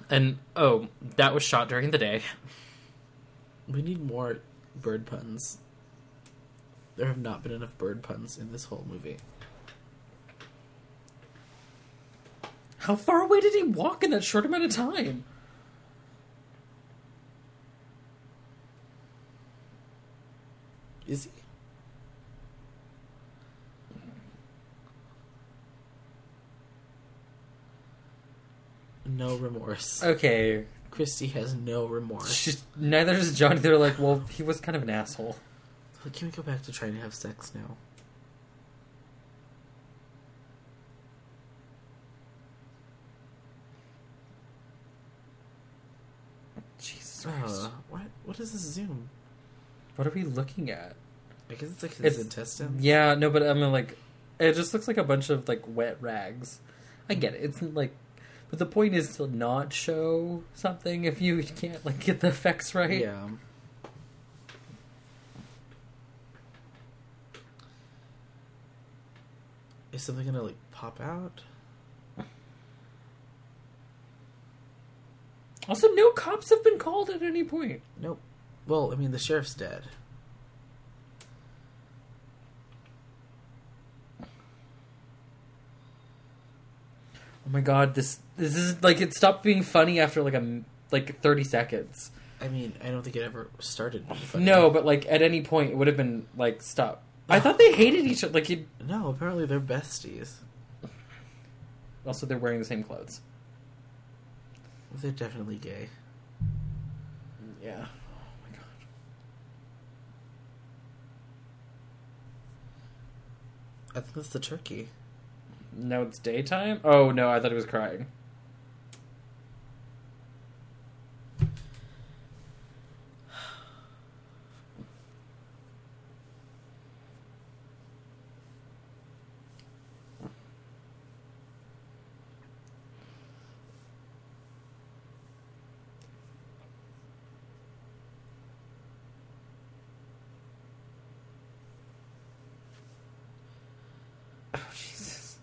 And oh, that was shot during the day. We need more bird puns. There have not been enough bird puns in this whole movie. How far away did he walk in that short amount of time? Is he? No remorse. Okay, Christy has no remorse. she's, neither does Johnny. They're like, well, he was kind of an asshole. Like, Can we go back to trying to have sex now? Jesus Uh, what? What is this zoom? What are we looking at? I guess it's like his It's- intestine. Yeah, no, but I mean, like, it just looks like a bunch of like wet rags. I get it. It's like, but the point is to not show something if you can't like get the effects right. Yeah. Is something gonna like pop out? Also, no cops have been called at any point. Nope. Well, I mean, the sheriff's dead. Oh my god, this this is like it stopped being funny after like a like thirty seconds. I mean, I don't think it ever started. being funny. No, but like at any point it would have been like stop. I thought they hated each other. Like, no. Apparently, they're besties. also they're wearing the same clothes. They're definitely gay. Yeah. Oh my god. I think that's the turkey. No, it's daytime. Oh no, I thought he was crying. Oh Jesus.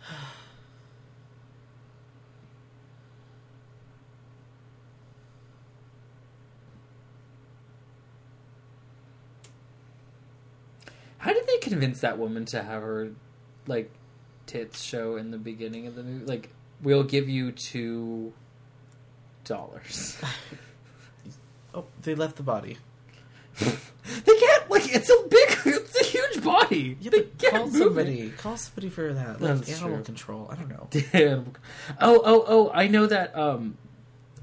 How did they convince that woman to have her like tits show in the beginning of the movie? Like, we'll give you two dollars. Oh, they left the body. they can't like it's a big, it's a huge body. Yeah, they can't call move it. somebody. Call somebody for that. Like That's animal true. control. I don't know. Damn. Oh, oh, oh! I know that. Um,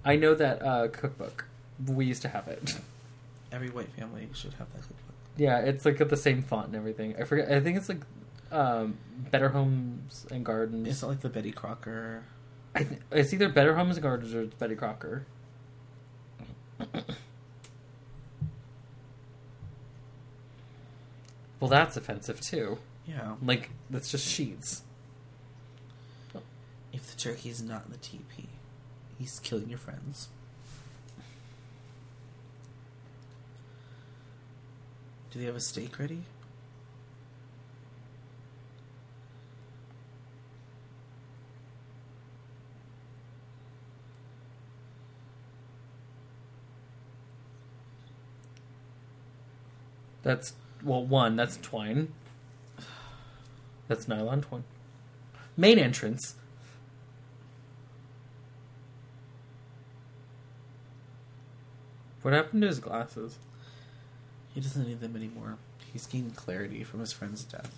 I know that uh, cookbook. We used to have it. Every white family should have that cookbook. Yeah, it's like got the same font and everything. I forget. I think it's like um, Better Homes and Gardens. It's not like the Betty Crocker. I th- it's either Better Homes and Gardens or it's Betty Crocker. well, that's offensive too. Yeah. Like that's just sheets. If the turkey's not in the TP, he's killing your friends. Do they have a steak ready? That's well, one. That's twine. That's nylon twine. Main entrance. What happened to his glasses? He doesn't need them anymore. He's gained clarity from his friend's death.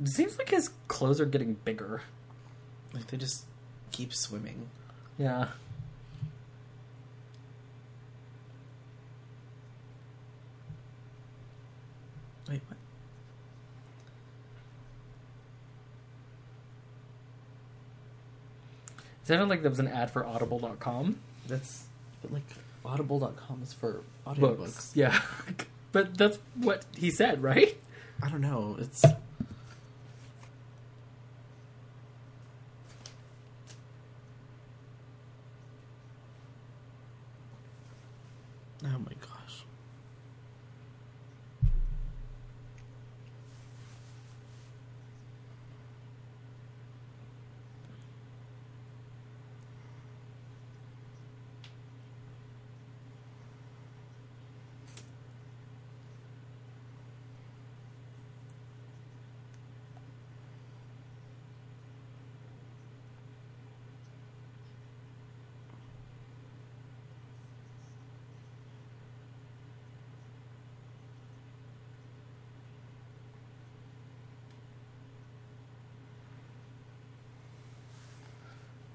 It seems like his clothes are getting bigger. Like they just keep swimming. Yeah. Wait, what? Sounded like there was an ad for Audible.com. That's but like Audible.com is for audiobooks. Books. Yeah. but that's what he said, right? I don't know. It's Oh my gosh.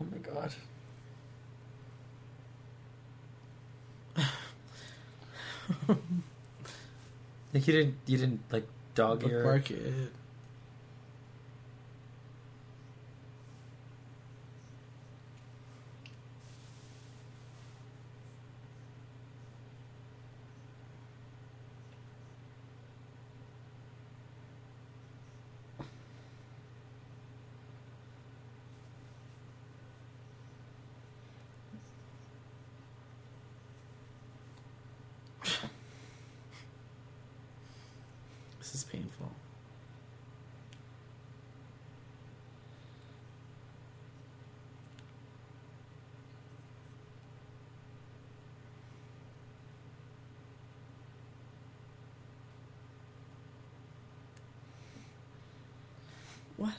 Oh my god. like you didn't you didn't like dog ear Bookmark it. This is painful. What?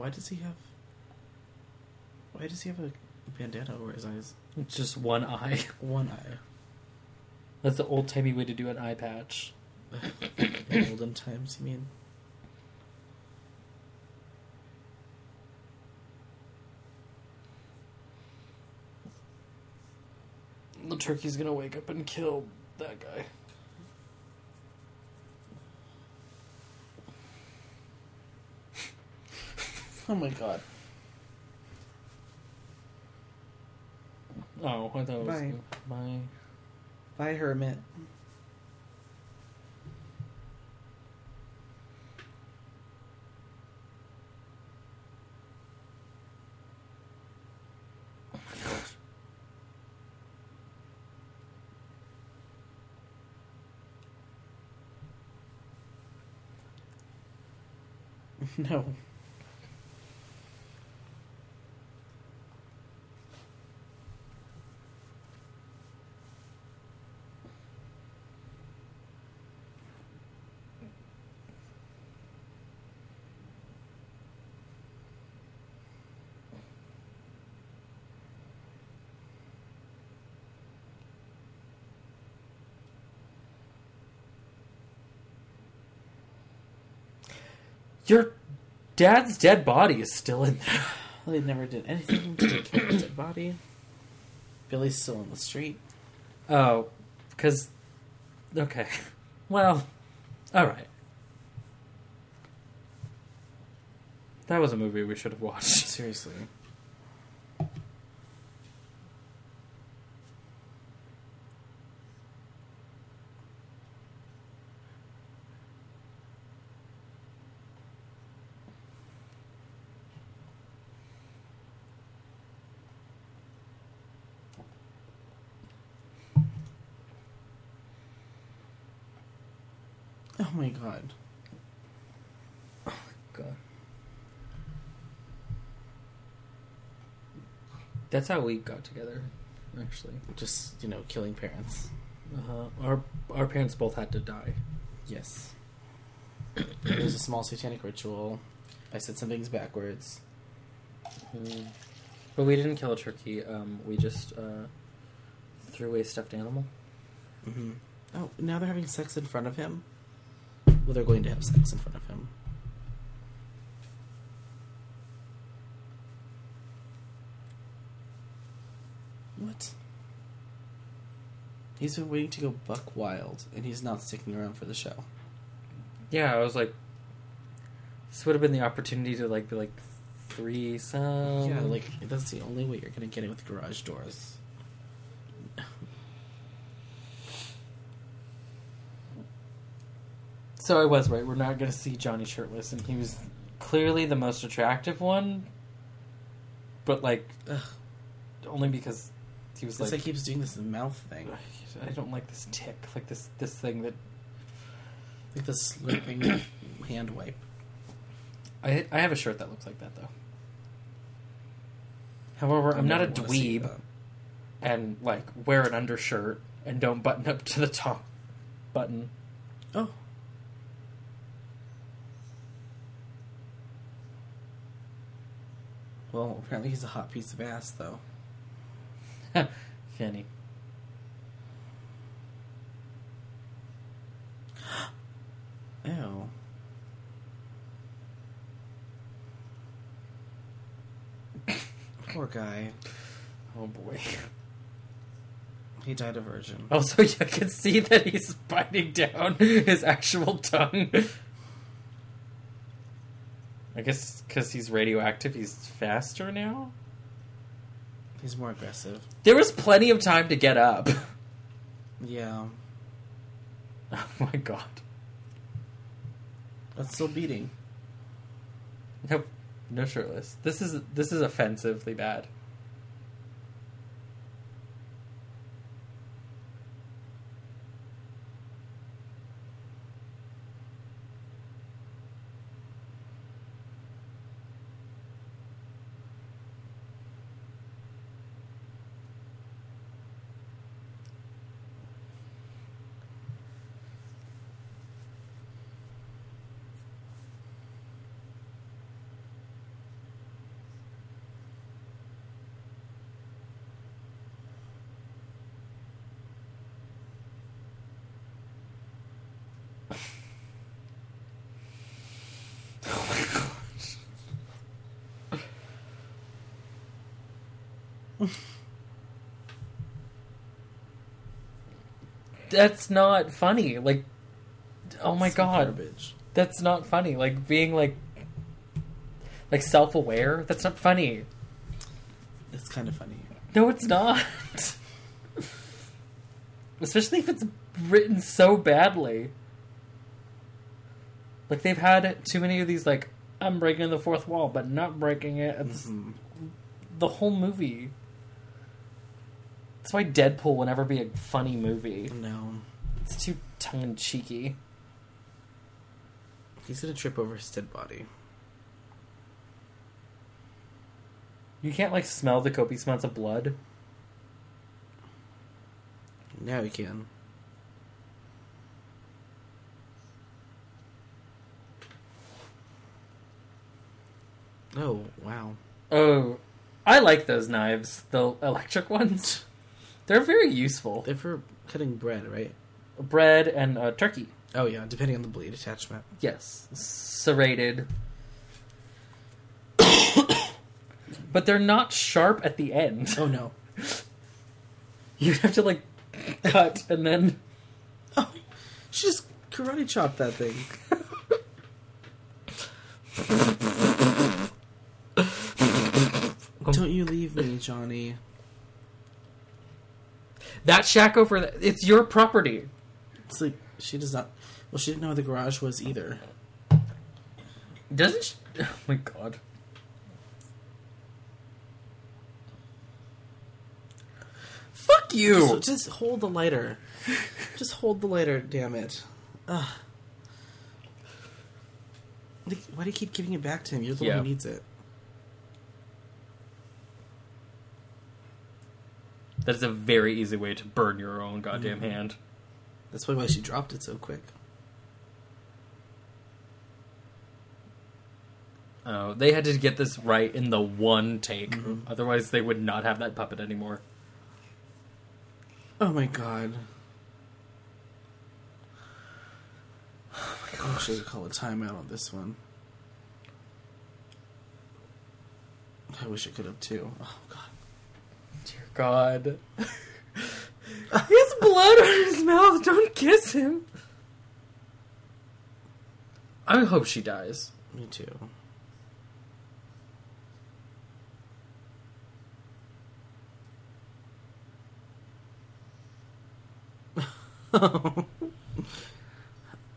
Why does he have? Why does he have a bandana over his eyes? It's just one eye. One eye. That's the old timey way to do an eye patch. In olden times, you mean? The turkey's gonna wake up and kill that guy. Oh my god. Oh, I thought it was Bye. Bye. Bye, hermit. No. Your dad's dead body is still in there. Well, they never did anything to take care of his dead body. Billy's still on the street. Oh, because. Okay. Well, alright. That was a movie we should have watched. Seriously. Oh my god. God. That's how we got together, actually. Just you know, killing parents. Uh-huh. Our our parents both had to die. Yes. it was a small satanic ritual. I said some things backwards. Mm. But we didn't kill a turkey. Um, we just uh, threw away a stuffed animal. hmm Oh, now they're having sex in front of him. Well, they're going to have sex in front of him. What? He's been waiting to go buck wild, and he's not sticking around for the show. Yeah, I was like, this would have been the opportunity to like be like threesome. yeah, like that's the only way you're gonna get it with garage doors. So I was right. We're not going to see Johnny shirtless, and he was clearly the most attractive one. But like, Ugh. only because he was This like, he keeps doing this mouth thing, I don't like this tick, like this this thing that like the slurping hand wipe. I I have a shirt that looks like that though. However, I'm I not a never wanna see dweeb and like wear an undershirt and don't button up to the top button. Oh. Well, apparently he's a hot piece of ass, though. Fanny. Ew. Poor guy. Oh boy. He died a virgin. Oh, also, you can see that he's biting down his actual tongue. I guess because he's radioactive, he's faster now. He's more aggressive. There was plenty of time to get up. Yeah. Oh my god. That's still beating. No, no shirtless. This is this is offensively bad. Oh my gosh. That's not funny. Like, oh my god, Garbage. that's not funny. Like being like, like self-aware. That's not funny. It's kind of funny. No, it's not. Especially if it's written so badly. Like they've had too many of these like I'm breaking the fourth wall, but not breaking it. It's Mhm. the whole movie. That's why Deadpool will never be a funny movie. No. It's too tongue in cheeky. He's gonna trip over his dead body. You can't like smell the copious amounts of blood. Now he can. Oh, wow. Oh, I like those knives, the electric ones. They're very useful. They're for cutting bread, right? Bread and uh, turkey. Oh, yeah, depending on the blade attachment. Yes, serrated. but they're not sharp at the end. Oh, no. You have to like cut and then. Oh, she just karate chopped that thing. Don't you leave me, Johnny. That shack over there, it's your property. It's like, she does not. Well, she didn't know where the garage was either. Doesn't she? Oh my god. Fuck you! Just, just hold the lighter. just hold the lighter, damn it. Ugh. Like, why do you keep giving it back to him? You're the Yeah. one who needs it. That is a very easy way to burn your own goddamn Mhm. hand. That's probably why she dropped it so quick. Oh, they had to get this right in the one take. Mhm. Otherwise, they would not have that puppet anymore. Oh my god. I wish I could call a timeout on this one. I wish I could have too. Oh god. Dear God. he has blood on his mouth. Don't kiss him. I hope she dies. Me too.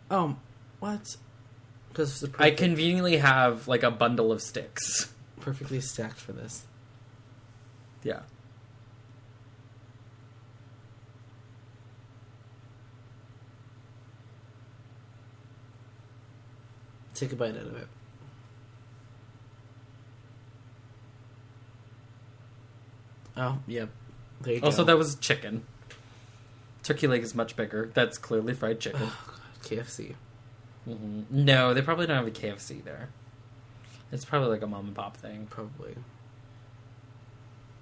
um, what? Because I conveniently have like a bundle of sticks. perfectly stacked for this. Yeah. Take a bite out of it. Oh, yep. There you go. Also, that was chicken. Turkey leg is much bigger. That's clearly fried chicken. Oh, God, KFC. hmm No, they probably don't have a KFC there. It's probably like a mom and pop thing. Probably.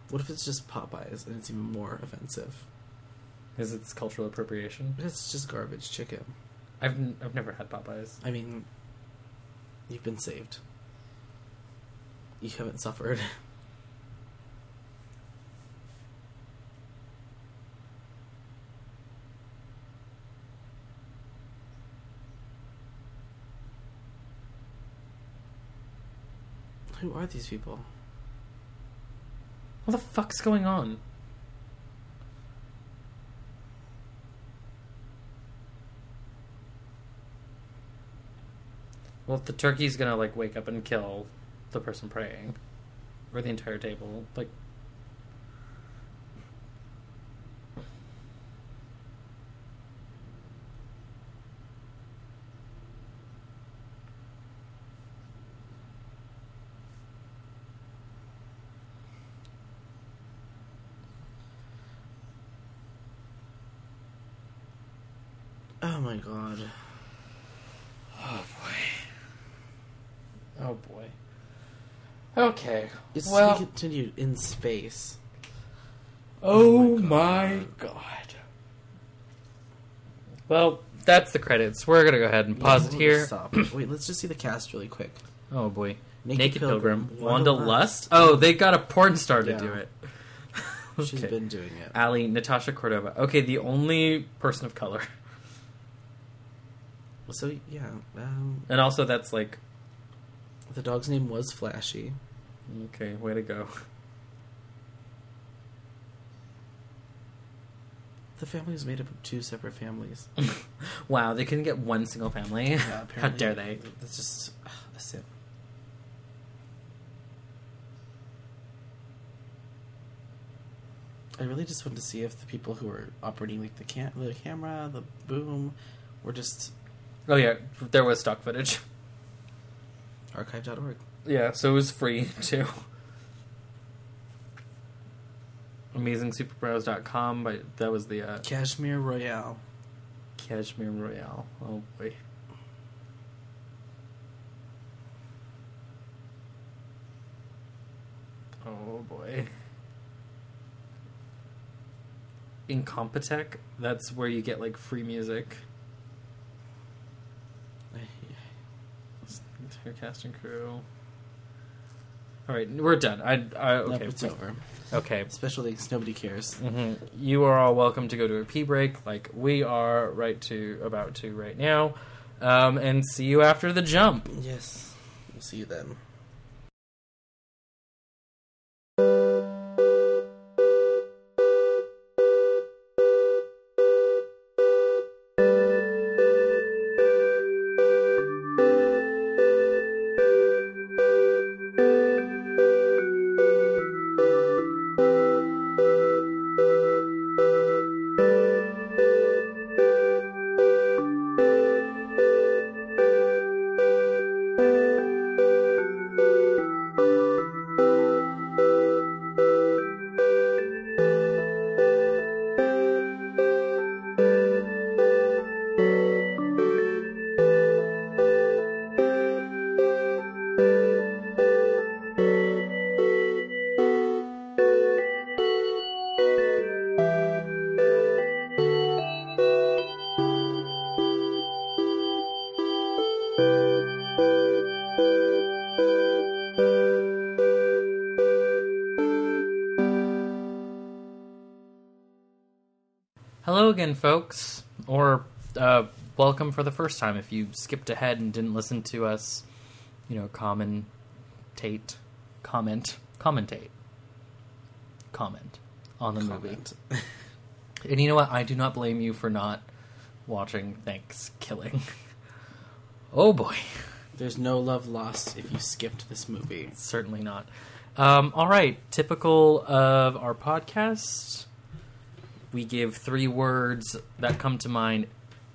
What if it's just Popeyes and it's even more offensive? Because it's cultural appropriation. It's just garbage chicken. I've n- I've never had Popeyes. I mean, you've been saved. You haven't suffered. Who are these people? What the fuck's going on? Well, the turkey's gonna like wake up and kill the person praying, or the entire table, like. Oh my god. Oh boy. Oh boy. Okay. It's to well. be continued in space. Oh Oh my my god. Well, that's the credits. We're gonna go ahead and pause it here. Stop. Wait, let's just see the cast really quick. Oh boy. Naked Naked, Pilgrim. Pilgrim, Wanda, Lust. Oh, they got a porn star to Yeah. do it. She's been doing it. Ali, Natasha Cordova. Okay, the only person of color. So yeah, um, And also that's like the dog's name was Flashy. Okay, way to go. The family was made up of two separate families. wow, they couldn't get one single family. How dare they? That's just ugh, a sin. I really just wanted to see if the people who were operating like the cam- the camera, the boom, were just Oh yeah, there was stock footage. archive.org. Yeah, so it was free too. AmazingSuperheroes.com, but that was the uh, Cashmere Royale. Cashmere Royale. Oh boy. Oh boy. Incompetech, that's where you get like free music. Your cast and crew. All right, we're done. I, I Nope, okay. it's over. Okay. Special thanks. Nobody cares. hmm You are all welcome to go to a pee break, like we are right to about to right now, um, and see you after the jump. Yes. We'll see you then. Again, folks, or uh, welcome for the first time if you skipped ahead and didn't listen to us, you know, commentate, comment, commentate, comment on the movie. And you know what? I do not blame you for not watching Thankskilling. oh boy, There's no love lost if you skipped this movie. certainly not. Um, all right, typical of our podcast, we give three words that come to mind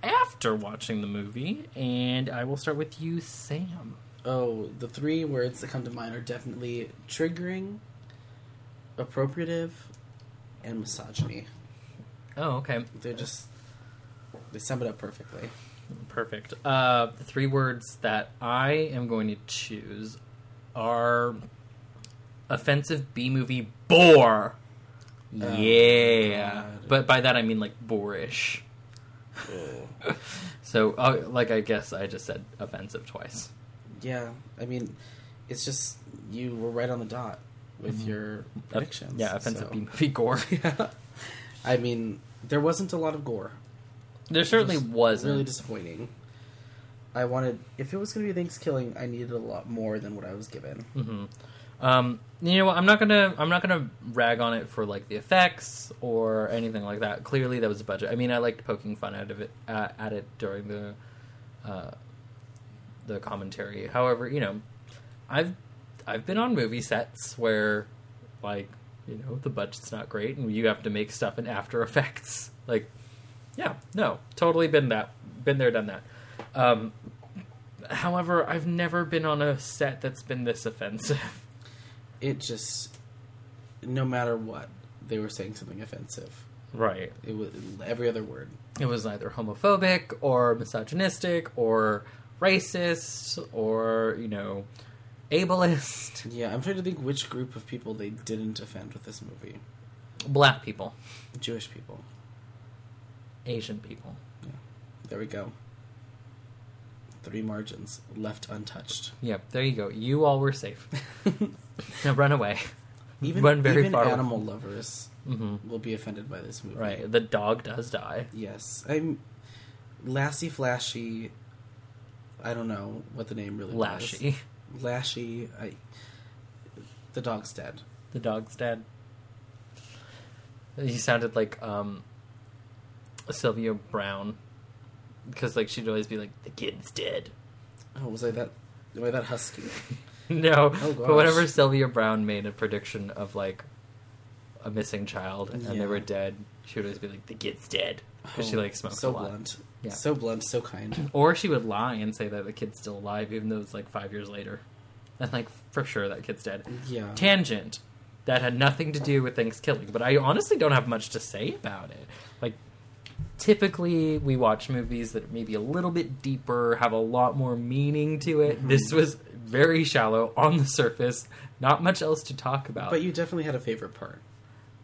after watching the movie, and I will start with you, Sam. Oh, the three words that come to mind are definitely triggering, appropriative, and misogyny. Oh, okay, They're just they sum it up perfectly. perfect. Uh, the three words that I am going to choose are offensive B movie bore. Oh, yeah, God. but by that I mean like boorish. So, uh, like, I guess I just said offensive twice. Yeah, I mean, it's just you were right on the dot with your predictions. Mm-hmm. yeah, offensive so- B movie gore. Yeah. I mean, there wasn't a lot of gore. there certainly was wasn't. Really disappointing. I wanted if it was going to be Thankskilling, I needed a lot more than what I was given. hmm Um, you know what? I'm not gonna I'm not gonna rag on it for like the effects or anything like that. Clearly, that was a budget. I mean, I liked poking fun out of it uh, at it during the uh, the commentary. However, you know, I've I've been on movie sets where like you know the budget's not great and you have to make stuff in After Effects. Like, yeah, no, totally been that been there, done that. Um, however, I've never been on a set that's been this offensive. It just, no matter what, they were saying something offensive. Right. It was every other word. It was either homophobic or misogynistic or racist or, you know, ableist. Yeah, I'm trying to think which group of people they didn't offend with this movie. Black people, Jewish people. Asian people. Yeah. There we go. Three margins left untouched. Yep, there you go. You all were safe. now run away. Even Run very even far away. animal lovers hmm will be offended by this movie. Right. The dog does die. Yes, I'm Lassie Flashy. I don't know what the name really Lashy. was. Lashy. I. The dog's dead. The dog's dead. He sounded like um Sylvia Browne. Because like she'd always be like, the kid's dead. Oh, was I that? Am I that husky? No, Oh, but whenever Sylvia Browne made a prediction of like a missing child and they were dead, she would always be like, "The kid's dead," because she Oh, like smokes so a lot. blunt. Yeah. So blunt, so kind. Or she would lie and say that the kid's still alive, even though it's like five years later, and like for sure that kid's dead. Yeah. Tangent that had nothing to do with Thankskilling, but I honestly don't have much to say about it. Like. Typically, we watch movies that are maybe a little bit deeper, have a lot more meaning to it. Mm-hmm. This was very shallow on the surface, not much else to talk about. But you definitely had a favorite part.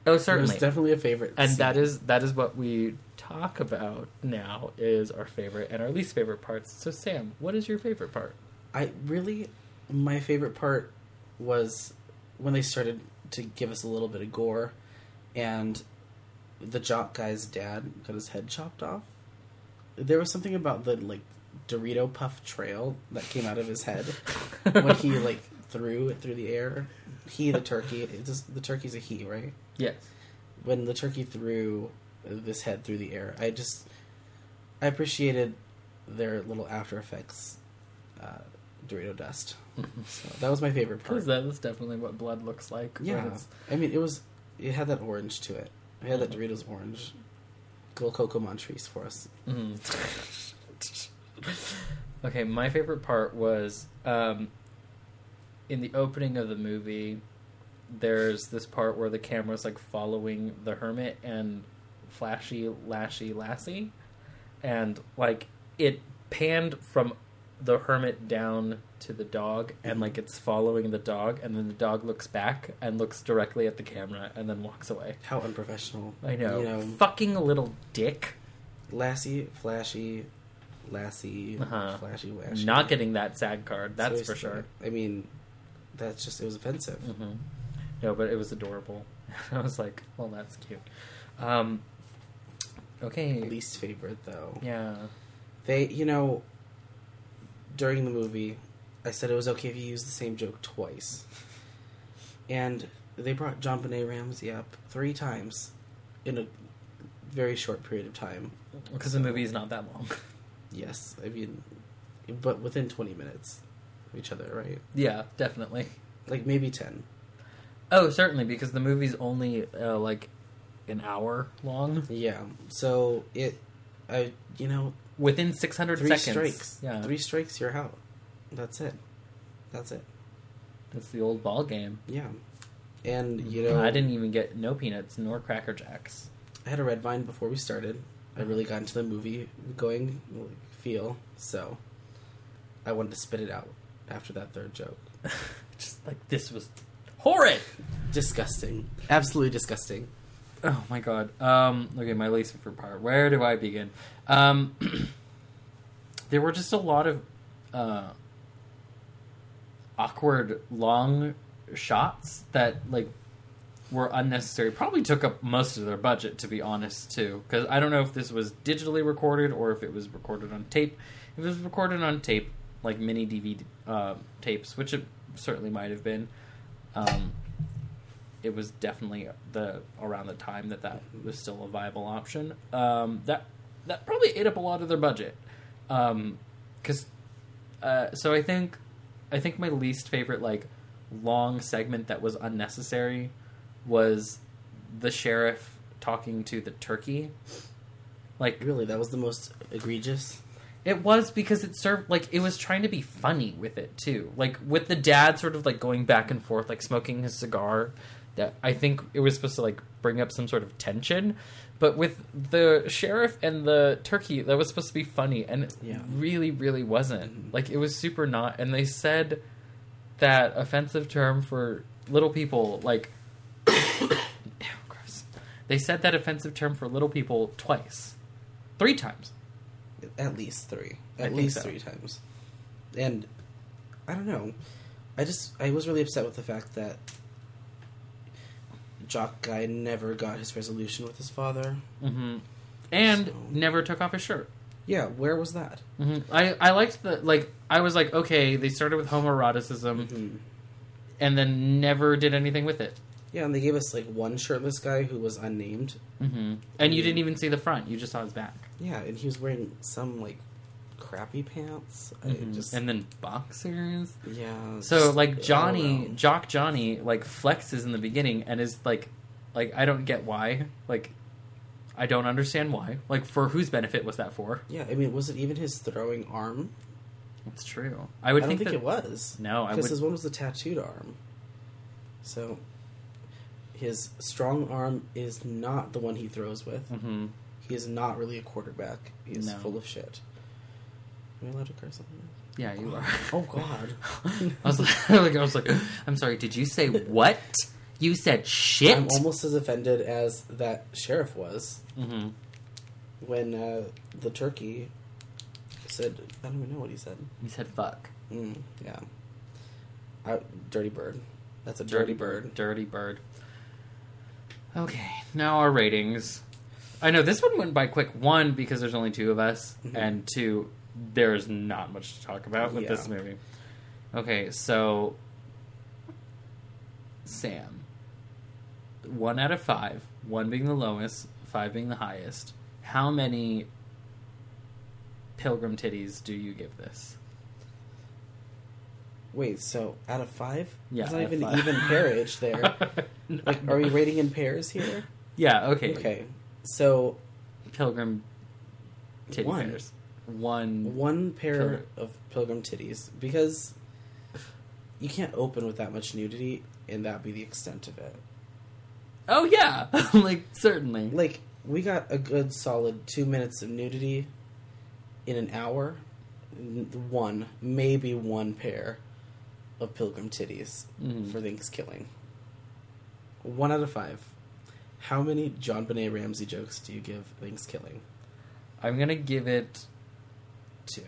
oh, It was definitely a favorite. and scene. that is that is what we talk about now is our favorite and our least favorite parts. So, Sam, what is your favorite part? I really, my favorite part was when they started to give us a little bit of gore, and the jock guy's dad got his head chopped off. There was something about the like Dorito puff trail that came out of his head when he like threw it through the air. He, the turkey, it just, the turkey's a he, right? Yes. when the turkey threw this head through the air, I just I appreciated their little After Effects uh, Dorito dust. So that was my favorite part. Because that is definitely what blood looks like. Yeah, it's- I mean it was it had that orange to it. It had that. Doritos orange. Go Coco Montrese for us. Mhm. okay, my favorite part was um, in the opening of the movie. There's this part where the camera's like following the hermit and flashy lashy lassie, and like it panned from the hermit down to the dog, and like it's following the dog, and then the dog looks back and looks directly at the camera, and then walks away. How unprofessional. I know, You know, fucking little dick. Lassie, Flashy, Lassie, Uh-huh. flashy, washy. Not getting that SAG card, that's for sure. I mean, that's just it was offensive. hmm No, but it was adorable. I was like, well, that's cute. Um, okay. Least favorite though. Yeah. They, you know, during the movie, I said it was okay if you used the same joke twice, and they brought JonBenét Ramsey up three times in a very short period of time. Because the movie is not that long. Yes, I mean, but within twenty minutes of each other, right? yeah, definitely. Like maybe ten. Oh, certainly, because the movie's only uh, like an hour long. Yeah. So it, I, you know, Within 600 three seconds. strikes. Yeah. Three strikes, you're out. That's it. That's it. That's the old ball game. Yeah. And you know, I didn't even get no peanuts nor Cracker Jacks. I had a red vine before we started. I really got into the movie going feel, so I wanted to spit it out after that third joke. Just like this was horrid. Disgusting. Absolutely disgusting. Oh my god. Um, okay, my least favorite part. Where do I begin? Um, there were just a lot of uh, awkward long shots that like were unnecessary. Probably took up most of their budget, to be honest, too. Because I don't know if this was digitally recorded or if it was recorded on tape. If it was recorded on tape, like mini DVD uh, tapes, which it certainly might have been. Um, it was definitely the around the time that that was still a viable option. Um, that that probably ate up a lot of their budget. Because uh, so I think I think my least favorite like long segment that was unnecessary was the sheriff talking to the turkey. Like Really, that was the most egregious. it was because it served like it was trying to be funny with it too. Like with the dad sort of like going back and forth, like smoking his cigar. That I think it was supposed to like bring up some sort of tension. But with the sheriff and the turkey, that was supposed to be funny, and it Yeah. really, really wasn't. Mhm. Like it was super not. And they said that offensive term for little people, like gross. They said that offensive term for little people twice, three times. At least three. At least so. three times. And I don't know. I just I was really upset with the fact that Jock guy never got his resolution with his father. hmm And So- never took off his shirt. Yeah, where was that? hmm I I liked the like. I was like, okay, they started with homoeroticism Mhm. and then never did anything with it. Yeah, and they gave us like one shirtless guy who was unnamed. hmm And you didn't even see the front; you just saw his back. Yeah, and he was wearing some like crappy pants. I Mhm. just And then boxers. yeah. So like Johnny. Jock Johnny, like flexes in the beginning and is like, like I don't get why. Like, I don't understand why. Like, for whose benefit was that for? Yeah, I mean, was it even his throwing arm? It's true. I would I don't think, think, that, it was. No, I because would. his one was the tattooed arm. So his strong arm is not the one he throws with. hmm He is not really a quarterback. He is No. full of shit. Am I allowed to curse on Yeah, you are. Oh God! I was like, I was like, I'm sorry. Did you say what? You said shit. I'm almost as offended as that sheriff was hmm when uh, the turkey said, "I don't even know what he said." He said fuck. Mm, yeah, I, dirty bird. That's a dirty, bird. Dirty bird. Okay, now our ratings. I know this one went by quick. One because there's only two of us, Mhm. and two, there's not much to talk about with this movie. Okay, so Sam, one out of five. One being the lowest, five being the highest. How many pilgrim titties do you give this? Wait, so out of five? Yeah, There's not even five. even pairage there. like, are we rating in pairs here? Yeah. Okay. Okay, so Pilgrim titty One. pairs. One. one pair Pilgrim. of pilgrim titties because you can't open with that much nudity and that be the extent of it. Oh yeah, like certainly. Like we got a good solid two minutes of nudity in an hour. One, maybe one pair of pilgrim titties Mhm. for Thankskilling. One out of five. How many JonBenét Ramsey jokes do you give Thankskilling? I'm gonna give it two.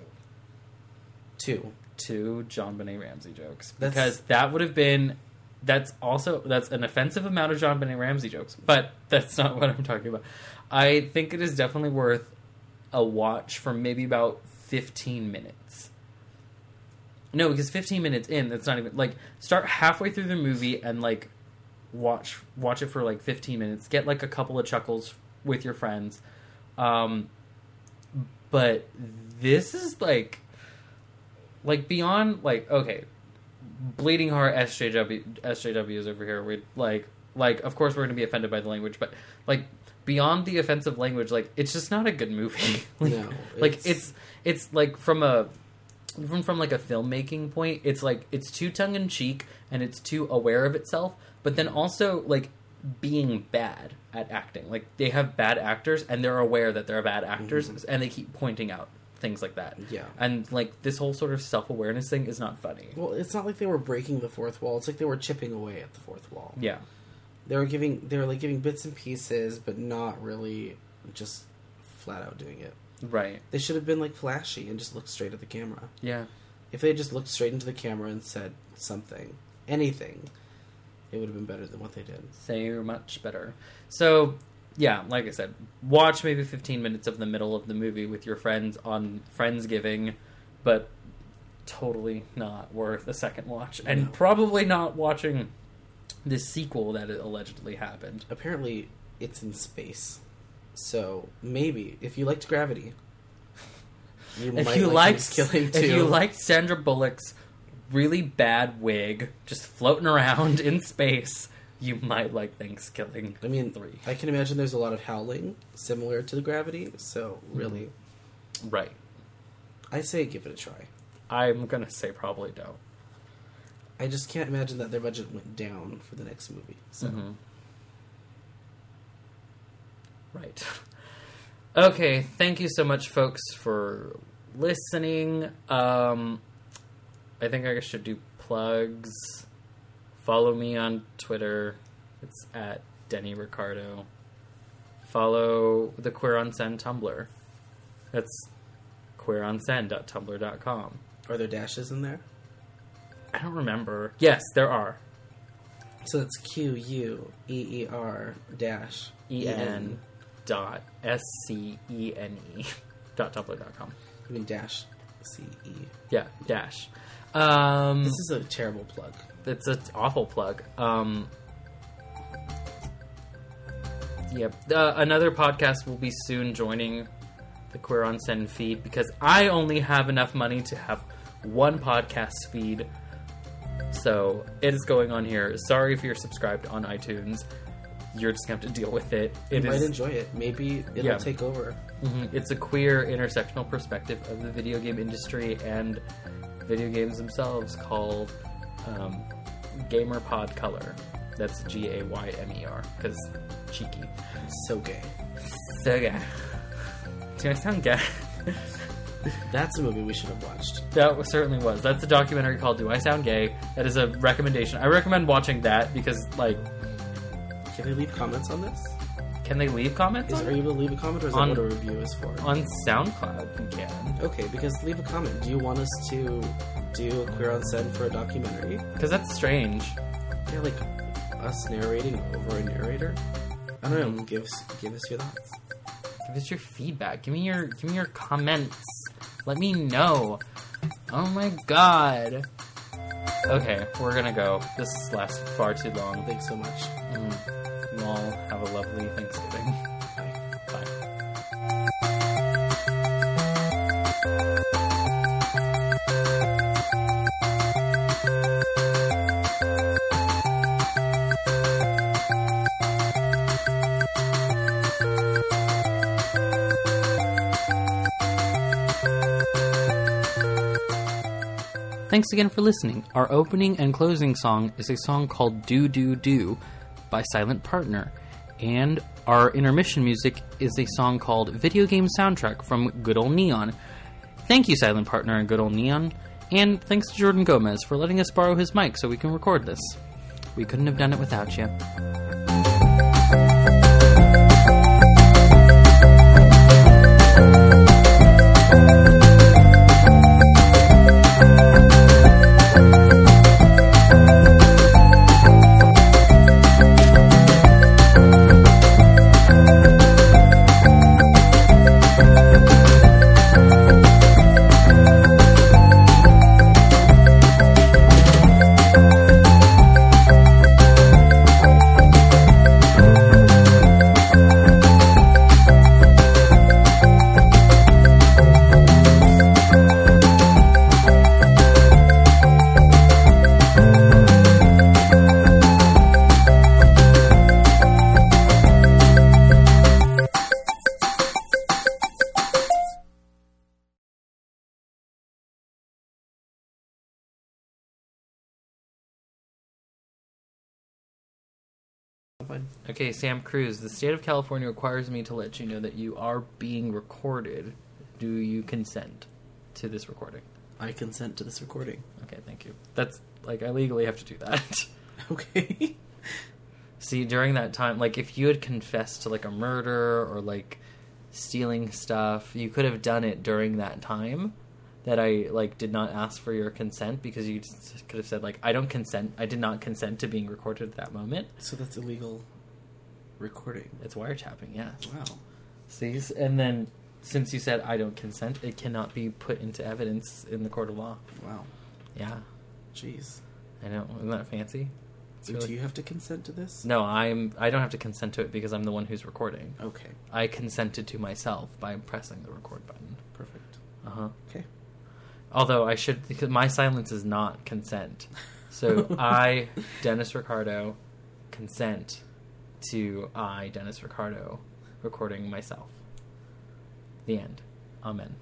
Two. Two JonBenét Ramsey jokes. That's- because that would have been that's also that's an offensive amount of JonBenét Ramsey jokes, but that's not what I'm talking about. I think it is definitely worth a watch for maybe about 15 minutes. No, because 15 minutes in, that's not even like start halfway through the movie and like watch watch it for like 15 minutes. Get like a couple of chuckles with your friends. Um but this is like like beyond like okay, bleeding heart SJW sjw is over here. We like like of course we're going to be offended by the language, but like beyond the offensive language, like it's just not a good movie. like, No, like it's- it's it's like from a from from like a filmmaking point, it's like it's too tongue in cheek and it's too aware of itself, but then also like being bad at acting. Like they have bad actors and they're aware that they're bad actors Mhm. and they keep pointing out things like that. Yeah. And like this whole sort of self awareness thing is not funny. Well, it's not like they were breaking the fourth wall. It's like they were chipping away at the fourth wall. Yeah. They were giving they were like giving bits and pieces, but not really just flat out doing it. Right. They should have been like flashy and just looked straight at the camera. Yeah. If they just looked straight into the camera and said something, anything, it would have been better than what they did. Say much better. So yeah, like I said, watch maybe 15 minutes of the middle of the movie with your friends on Friendsgiving, but totally not worth a second watch. And No. probably not watching the sequel that allegedly happened. Apparently, it's in space, so maybe if you liked Gravity, you If you like liked Thankskilling if you liked Sandra Bullock's really bad wig just floating around in space, you might like Thankskilling. I mean, 3. I can imagine there's a lot of howling similar to the Gravity. So really, Right. I say give it a try. I'm to say probably don't. I just can't imagine that their budget went down for the next movie. So Mhm. Right. Okay, thank you so much, folks, for listening. Um, I think I should do plugs. Follow me on Twitter. It's at Denny Ricardo. Follow the Queer en Scene Tumblr. That's queeronsend.tumblr.com. are there dashes in there? I don't remember. Yes, there are. So it's Q U E E R dash E N dot S C E N E dot tumblr dot com. I mean dash C E. Yeah, dash. Um, This is a terrible plug. It's an awful plug. Um, yep. Uh, another podcast will be soon joining the Queer en Scene feed because I only have enough money to have one podcast feed. So it is going on here. Sorry if you're subscribed on iTunes. You're just gonna have to deal with it. You It might enjoy it. Maybe it'll Yeah. take over. Mhm. It's a queer intersectional perspective of the video game industry and video games themselves called um, Gaymer Pod Color. That's G A Y M E R because cheeky. So gay. So yeah. Do I sound gay? That's a movie we should have watched. that certainly was. That's a documentary called "Do I Sound Gay?" That is a recommendation. I recommend watching that because, like, Can they leave comments on this? Can they leave comments Is, on, are you able to leave a comment, or is On- that what a review is for? on SoundCloud? You can Okay, because leave a comment. Do you want us to do a Queer en Scene for a documentary? because that's strange. Yeah, like us narrating over a narrator. I don't know. Give us give us your thoughts. Give us your feedback. Give me your give me your comments. Let me know. Oh my god. Okay, we're gonna go. This lasts far too long. Thanks so much. Mm. All have a lovely Thanksgiving. Thanks again for listening. Our opening and closing song is a song called Do Do Do by Silent Partner. And our intermission music is a song called Video Game Soundtrack from Good Old Neon. Thank you, Silent Partner and Good Old Neon. And thanks to Jordan Gomez for letting us borrow his mic so we can record this. We couldn't have done it without you. Okay, Sam Cruz. The state of California requires me to let you know that you are being recorded. Do you consent to this recording? I consent to this recording. Okay, thank you. That's like I legally have to do that. Okay. See, during that time, like if you had confessed to like a murder or like stealing stuff, you could have done it during that time that I like did not ask for your consent because you just could have said like I don't consent. I did not consent to being recorded at that moment. so that's illegal recording. It's wiretapping, yes. Wow. See, and then since you said I don't consent, it cannot be put into evidence in the court of law. Wow. Yeah, Jeez. I know. Isn't that fancy? Really- Do you have to consent to this? No, I'm. I don't have to consent to it because I'm the one who's recording. Okay. I consented to myself by pressing the record button. Perfect. Uh huh. Okay. Although I should, because my silence is not consent. So I, Denis Ricardo, consent to I, Denis Ricardo, recording myself. The end. Amen.